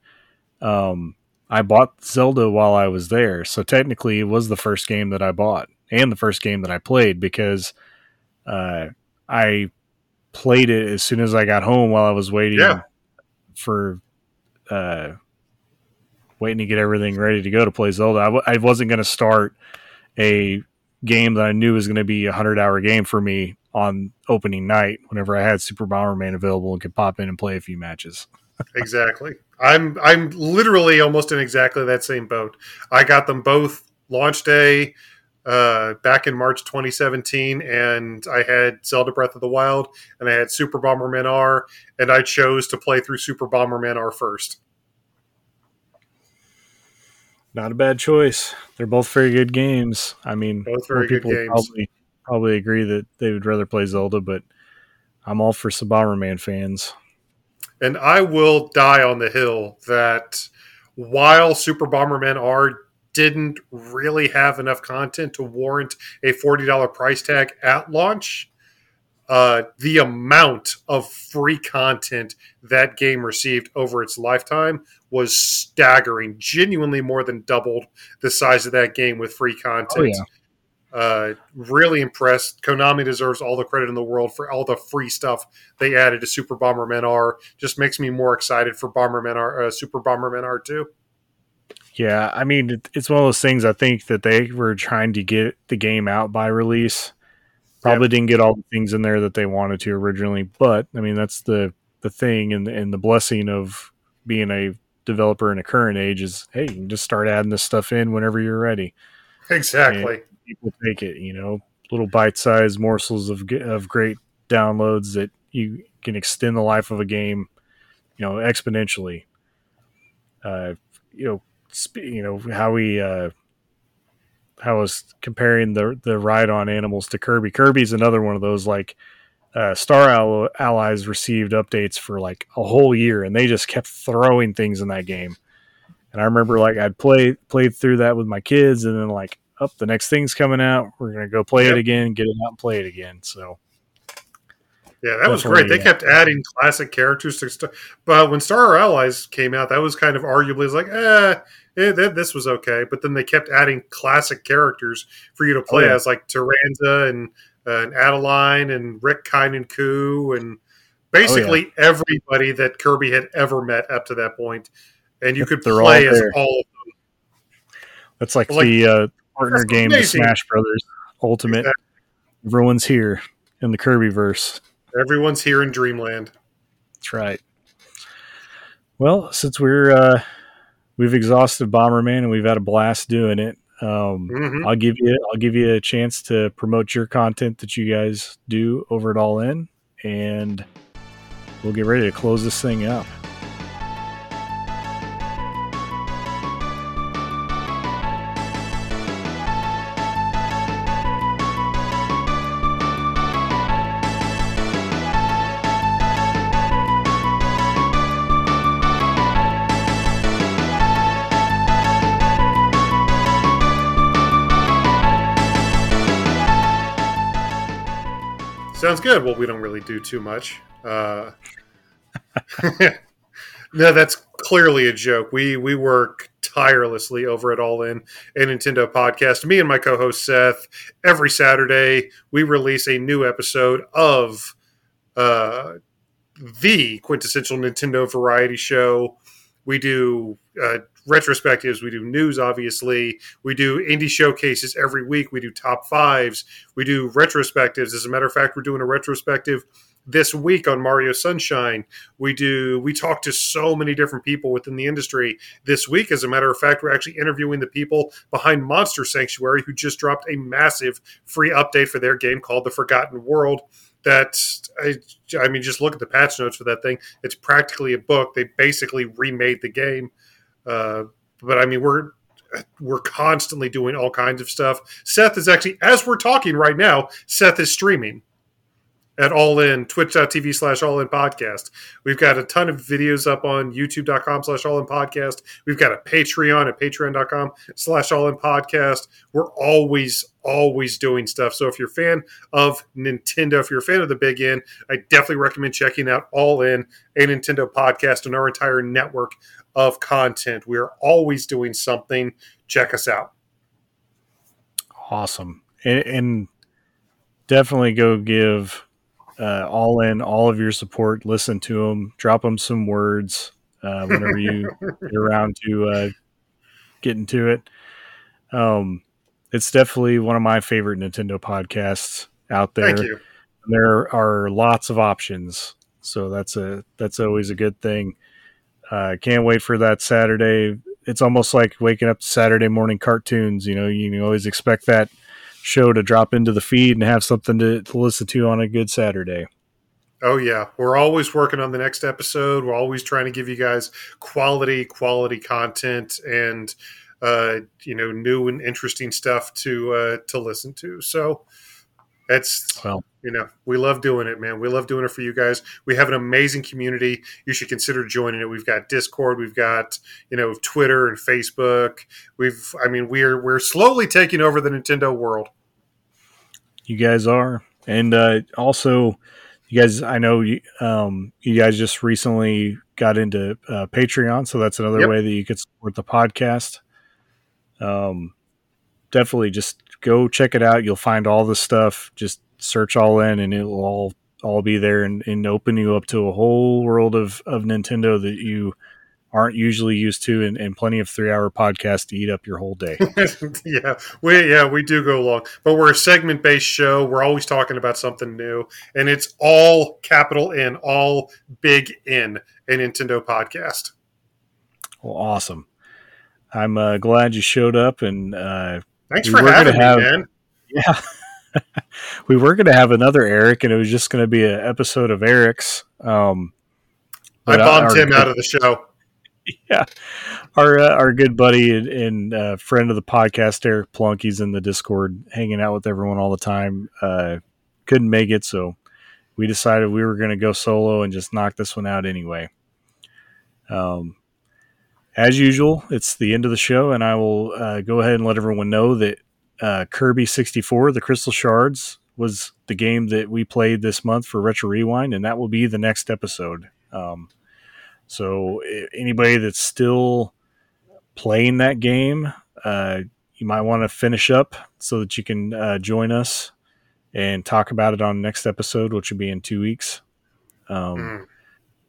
um, I bought Zelda while I was there. So technically, it was the first game that I bought and the first game that I played because uh, I played it as soon as I got home while I was waiting yeah for uh, waiting to get everything ready to go to play Zelda. I w- I wasn't going to start a game that I knew was going to be a hundred hour game for me on opening night whenever I had Super Bomberman available and could pop in and play a few matches. exactly. I'm I'm literally almost in exactly that same boat. I got them both launch day uh, back in March 2017, and I had Zelda Breath of the Wild, and I had Super Bomberman R, and I chose to play through Super Bomberman R first. Not a bad choice. They're both very good games. I mean, both very good games. Probably, probably agree that they would rather play Zelda, but I'm all for Bomberman fans. And I will die on the hill that while Super Bomberman R didn't really have enough content to warrant a $40 price tag at launch. Uh, the amount of free content that game received over its lifetime was staggering, genuinely more than doubled the size of that game with free content. Oh, yeah. uh, really impressed. Konami deserves all the credit in the world for all the free stuff they added to Super Bomberman R. Just makes me more excited for Bomberman R, uh, Super Bomberman R2. Yeah, I mean, it's one of those things I think that they were trying to get the game out by release. Probably yep. didn't get all the things in there that they wanted to originally, but I mean, that's the the thing and and the blessing of being a developer in a current age is hey, you can just start adding this stuff in whenever you're ready. Exactly. And people take it, you know, little bite-sized morsels of of great downloads that you can extend the life of a game, you know, exponentially. Uh, you know, you know how we uh, how I was comparing the the ride-on animals to Kirby. Kirby's another one of those like uh, Star Allies received updates for like a whole year, and they just kept throwing things in that game. And I remember like I'd play played through that with my kids, and then like, up oh, the next thing's coming out. We're gonna go play yep. it again, get it out and play it again. So yeah, that was great. They kept adding classic characters to stuff. But when Star Allies came out, that was kind of arguably like, eh, eh, this was okay. But then they kept adding classic characters for you to play oh, yeah. as, like Taranza and, uh, and Adeleine and Rick Kine and Coo and basically oh, yeah. everybody that Kirby had ever met up to that point, and you could They're play all as all of them. That's like, like the uh, partner game to Smash Brothers Ultimate. Exactly. Everyone's here in the Kirby verse. Everyone's here in Dreamland. That's right. Well, since we're uh, we've exhausted Bomberman and we've had a blast doing it, um, mm-hmm. I'll give you I'll give you a chance to promote your content that you guys do over at All N, and we'll get ready to close this thing up. Sounds good. Well, we don't really do too much. Uh, no, that's clearly a joke. We we work tirelessly over at All N, a Nintendo podcast. Me and my co-host Seth. Every Saturday, we release a new episode of uh, the quintessential Nintendo variety show. We do uh, retrospectives. We do news, obviously. We do indie showcases every week. We do top fives. We do retrospectives. As a matter of fact, we're doing a retrospective this week on Mario Sunshine. We do we talk to so many different people within the industry this week. As a matter of fact, we're actually interviewing the people behind Monster Sanctuary who just dropped a massive free update for their game called The Forgotten World. That I, I mean, just look at the patch notes for that thing. It's practically a book. They basically remade the game. Uh, but I mean, we're we're constantly doing all kinds of stuff. Seth is actually, as we're talking right now, Seth is streaming at all in twitch.tv slash all in podcast. We've got a ton of videos up on youtube.com slash all in podcast. We've got a Patreon at patreon.com slash all in podcast. We're always, always doing stuff. So if you're a fan of Nintendo, if you're a fan of the big N, I definitely recommend checking out All N, a Nintendo podcast, and our entire network of content. We are always doing something. Check us out. Awesome. And, and definitely go give uh, All N all of your support. Listen to them, drop them some words uh, whenever you get around to uh, getting to it. Um, it's definitely one of my favorite Nintendo podcasts out there. There are lots of options, so that's a that's always a good thing. Uh, can't wait for that Saturday. It's almost like waking up to Saturday morning cartoons. You know, you always expect that show to drop into the feed and have something to, to listen to on a good Saturday. Oh yeah, we're always working on the next episode. We're always trying to give you guys quality, quality content, and uh, you know, new and interesting stuff to uh, to listen to. So it's well, you know, we love doing it, man. We love doing it for you guys. We have an amazing community. You should consider joining it. We've got Discord, we've got you know Twitter and Facebook. We've, I mean, we're we're slowly taking over the Nintendo world. You guys are, and uh, also, you guys. I know you, um, you guys just recently got into uh, Patreon, so that's another yep. way that you could support the podcast. Um, definitely just go check it out. You'll find all the stuff. Just search All N, and it will all all be there and, and open you up to a whole world of of Nintendo that you aren't usually used to, and, and plenty of three hour podcasts to eat up your whole day. yeah, we yeah we do go long, but we're a segment based show. We're always talking about something new, and it's all capital N, all big N, a Nintendo podcast. Well, awesome. I'm uh, glad you showed up, and uh, Thanks we for having have, me, man. Yeah. we were going to have another Eric, and it was just going to be an episode of Eric's. Um, I bombed our, him out of the show. Yeah, our uh, our good buddy and, and uh, friend of the podcast, Eric Plunk, he's in the Discord, hanging out with everyone all the time. Uh, couldn't make it, so we decided we were going to go solo and just knock this one out anyway. Um, as usual, it's the end of the show, and I will uh, go ahead and let everyone know that uh, Kirby 64, the Crystal Shards, was the game that we played this month for Retro Rewind, and that will be the next episode. Um, so, anybody that's still playing that game, uh, you might want to finish up so that you can uh, join us and talk about it on the next episode, which will be in two weeks. Um, mm.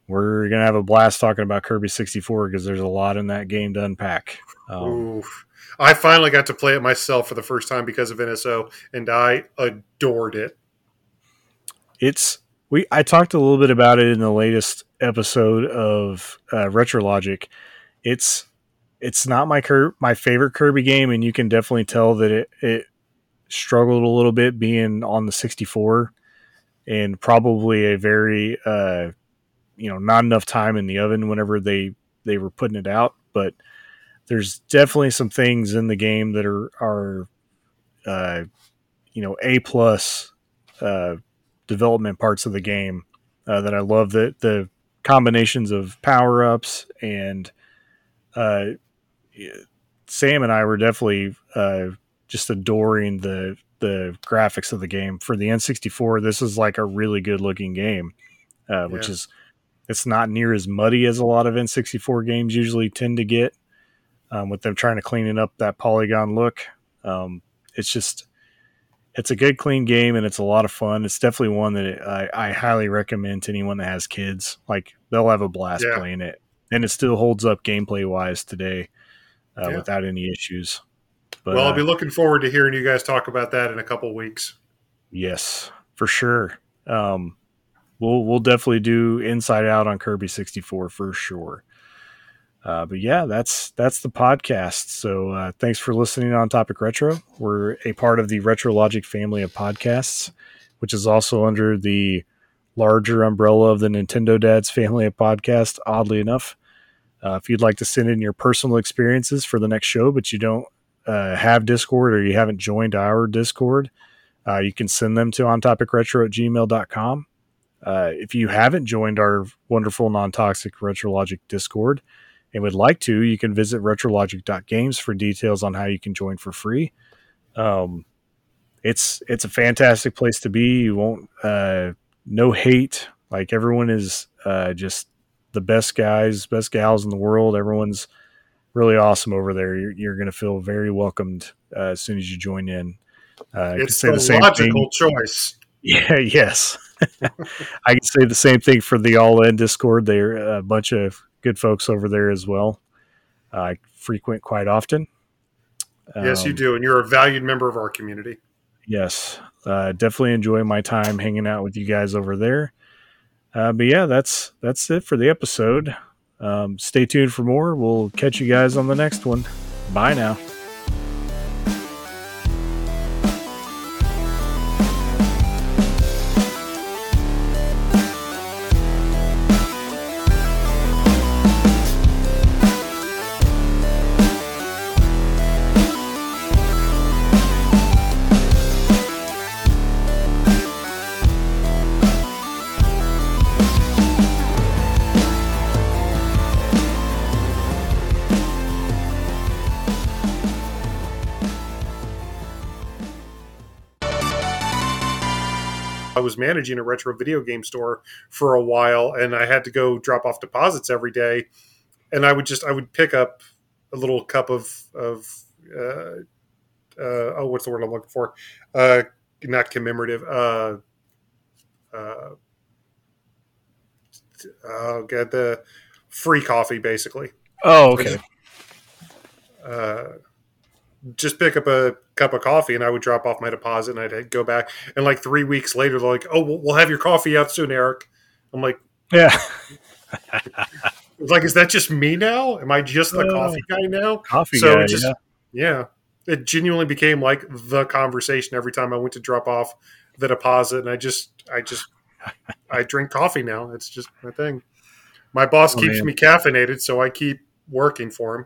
We're gonna have a blast talking about Kirby 64 because there's a lot in that game to unpack. Um, I finally got to play it myself for the first time because of NSO, and I adored it. It's we. I talked a little bit about it in the latest episode of uh, Retro Logic. It's it's not my Cur- my favorite Kirby game, and you can definitely tell that it it struggled a little bit being on the 64 and probably a very uh, you know not enough time in the oven whenever they they were putting it out but there's definitely some things in the game that are are uh, you know a plus uh, development parts of the game uh, that I love the the combinations of power ups and uh, Sam and I were definitely uh, just adoring the the graphics of the game for the N64. This is like a really good looking game, uh, which yeah. is it's not near as muddy as a lot of N64 games usually tend to get. Um, with them trying to clean it up that polygon look, um, it's just it's a good clean game and it's a lot of fun. It's definitely one that I, I highly recommend to anyone that has kids. Like they'll have a blast yeah. playing it, and it still holds up gameplay wise today uh, yeah. without any issues. But, well, I'll be uh, looking forward to hearing you guys talk about that in a couple weeks. Yes, for sure. Um, we'll we'll definitely do Inside Out on Kirby 64 for sure. Uh, but yeah, that's that's the podcast. So uh, thanks for listening on Topic Retro. We're a part of the RetroLogic family of podcasts, which is also under the larger umbrella of the Nintendo Dads family of podcasts. Oddly enough, uh, if you'd like to send in your personal experiences for the next show, but you don't uh, have Discord or you haven't joined our Discord, uh, you can send them to ontopicretro at gmail.com. Uh, if you haven't joined our wonderful non toxic RetroLogic Discord and would like to, you can visit retrologic.games for details on how you can join for free. Um, it's it's a fantastic place to be. You won't uh, no hate. Like everyone is uh, just the best guys, best gals in the world. Everyone's really awesome over there. You're, you're going to feel very welcomed uh, as soon as you join in. Uh, it's the, the logical thing. choice. Yeah. Yes. I can say the same thing for the All N Discord. They're a bunch of good folks over there as well. I frequent quite often. Yes, um, you do, and you're a valued member of our community. Yes, uh, definitely enjoy my time hanging out with you guys over there. Uh, but yeah, that's that's it for the episode. Um, stay tuned for more. We'll catch you guys on the next one. Bye now. Was managing a retro video game store for a while, and I had to go drop off deposits every day. And I would just I would pick up a little cup of of uh, uh, oh what's the word I'm looking for? Uh, not commemorative. Uh, uh, oh god, the free coffee basically. Oh okay. Uh, just pick up a cup of coffee and I would drop off my deposit and I'd go back. And like three weeks later, they're like, oh, we'll have your coffee out soon, Eric. I'm like, yeah. It's like, is that just me now? Am I just the uh, coffee guy now? Coffee so guy, just, yeah. yeah. It genuinely became like the conversation every time I went to drop off the deposit. And I just, I just, I drink coffee now. It's just my thing. My boss oh, keeps man. me caffeinated, so I keep working for him.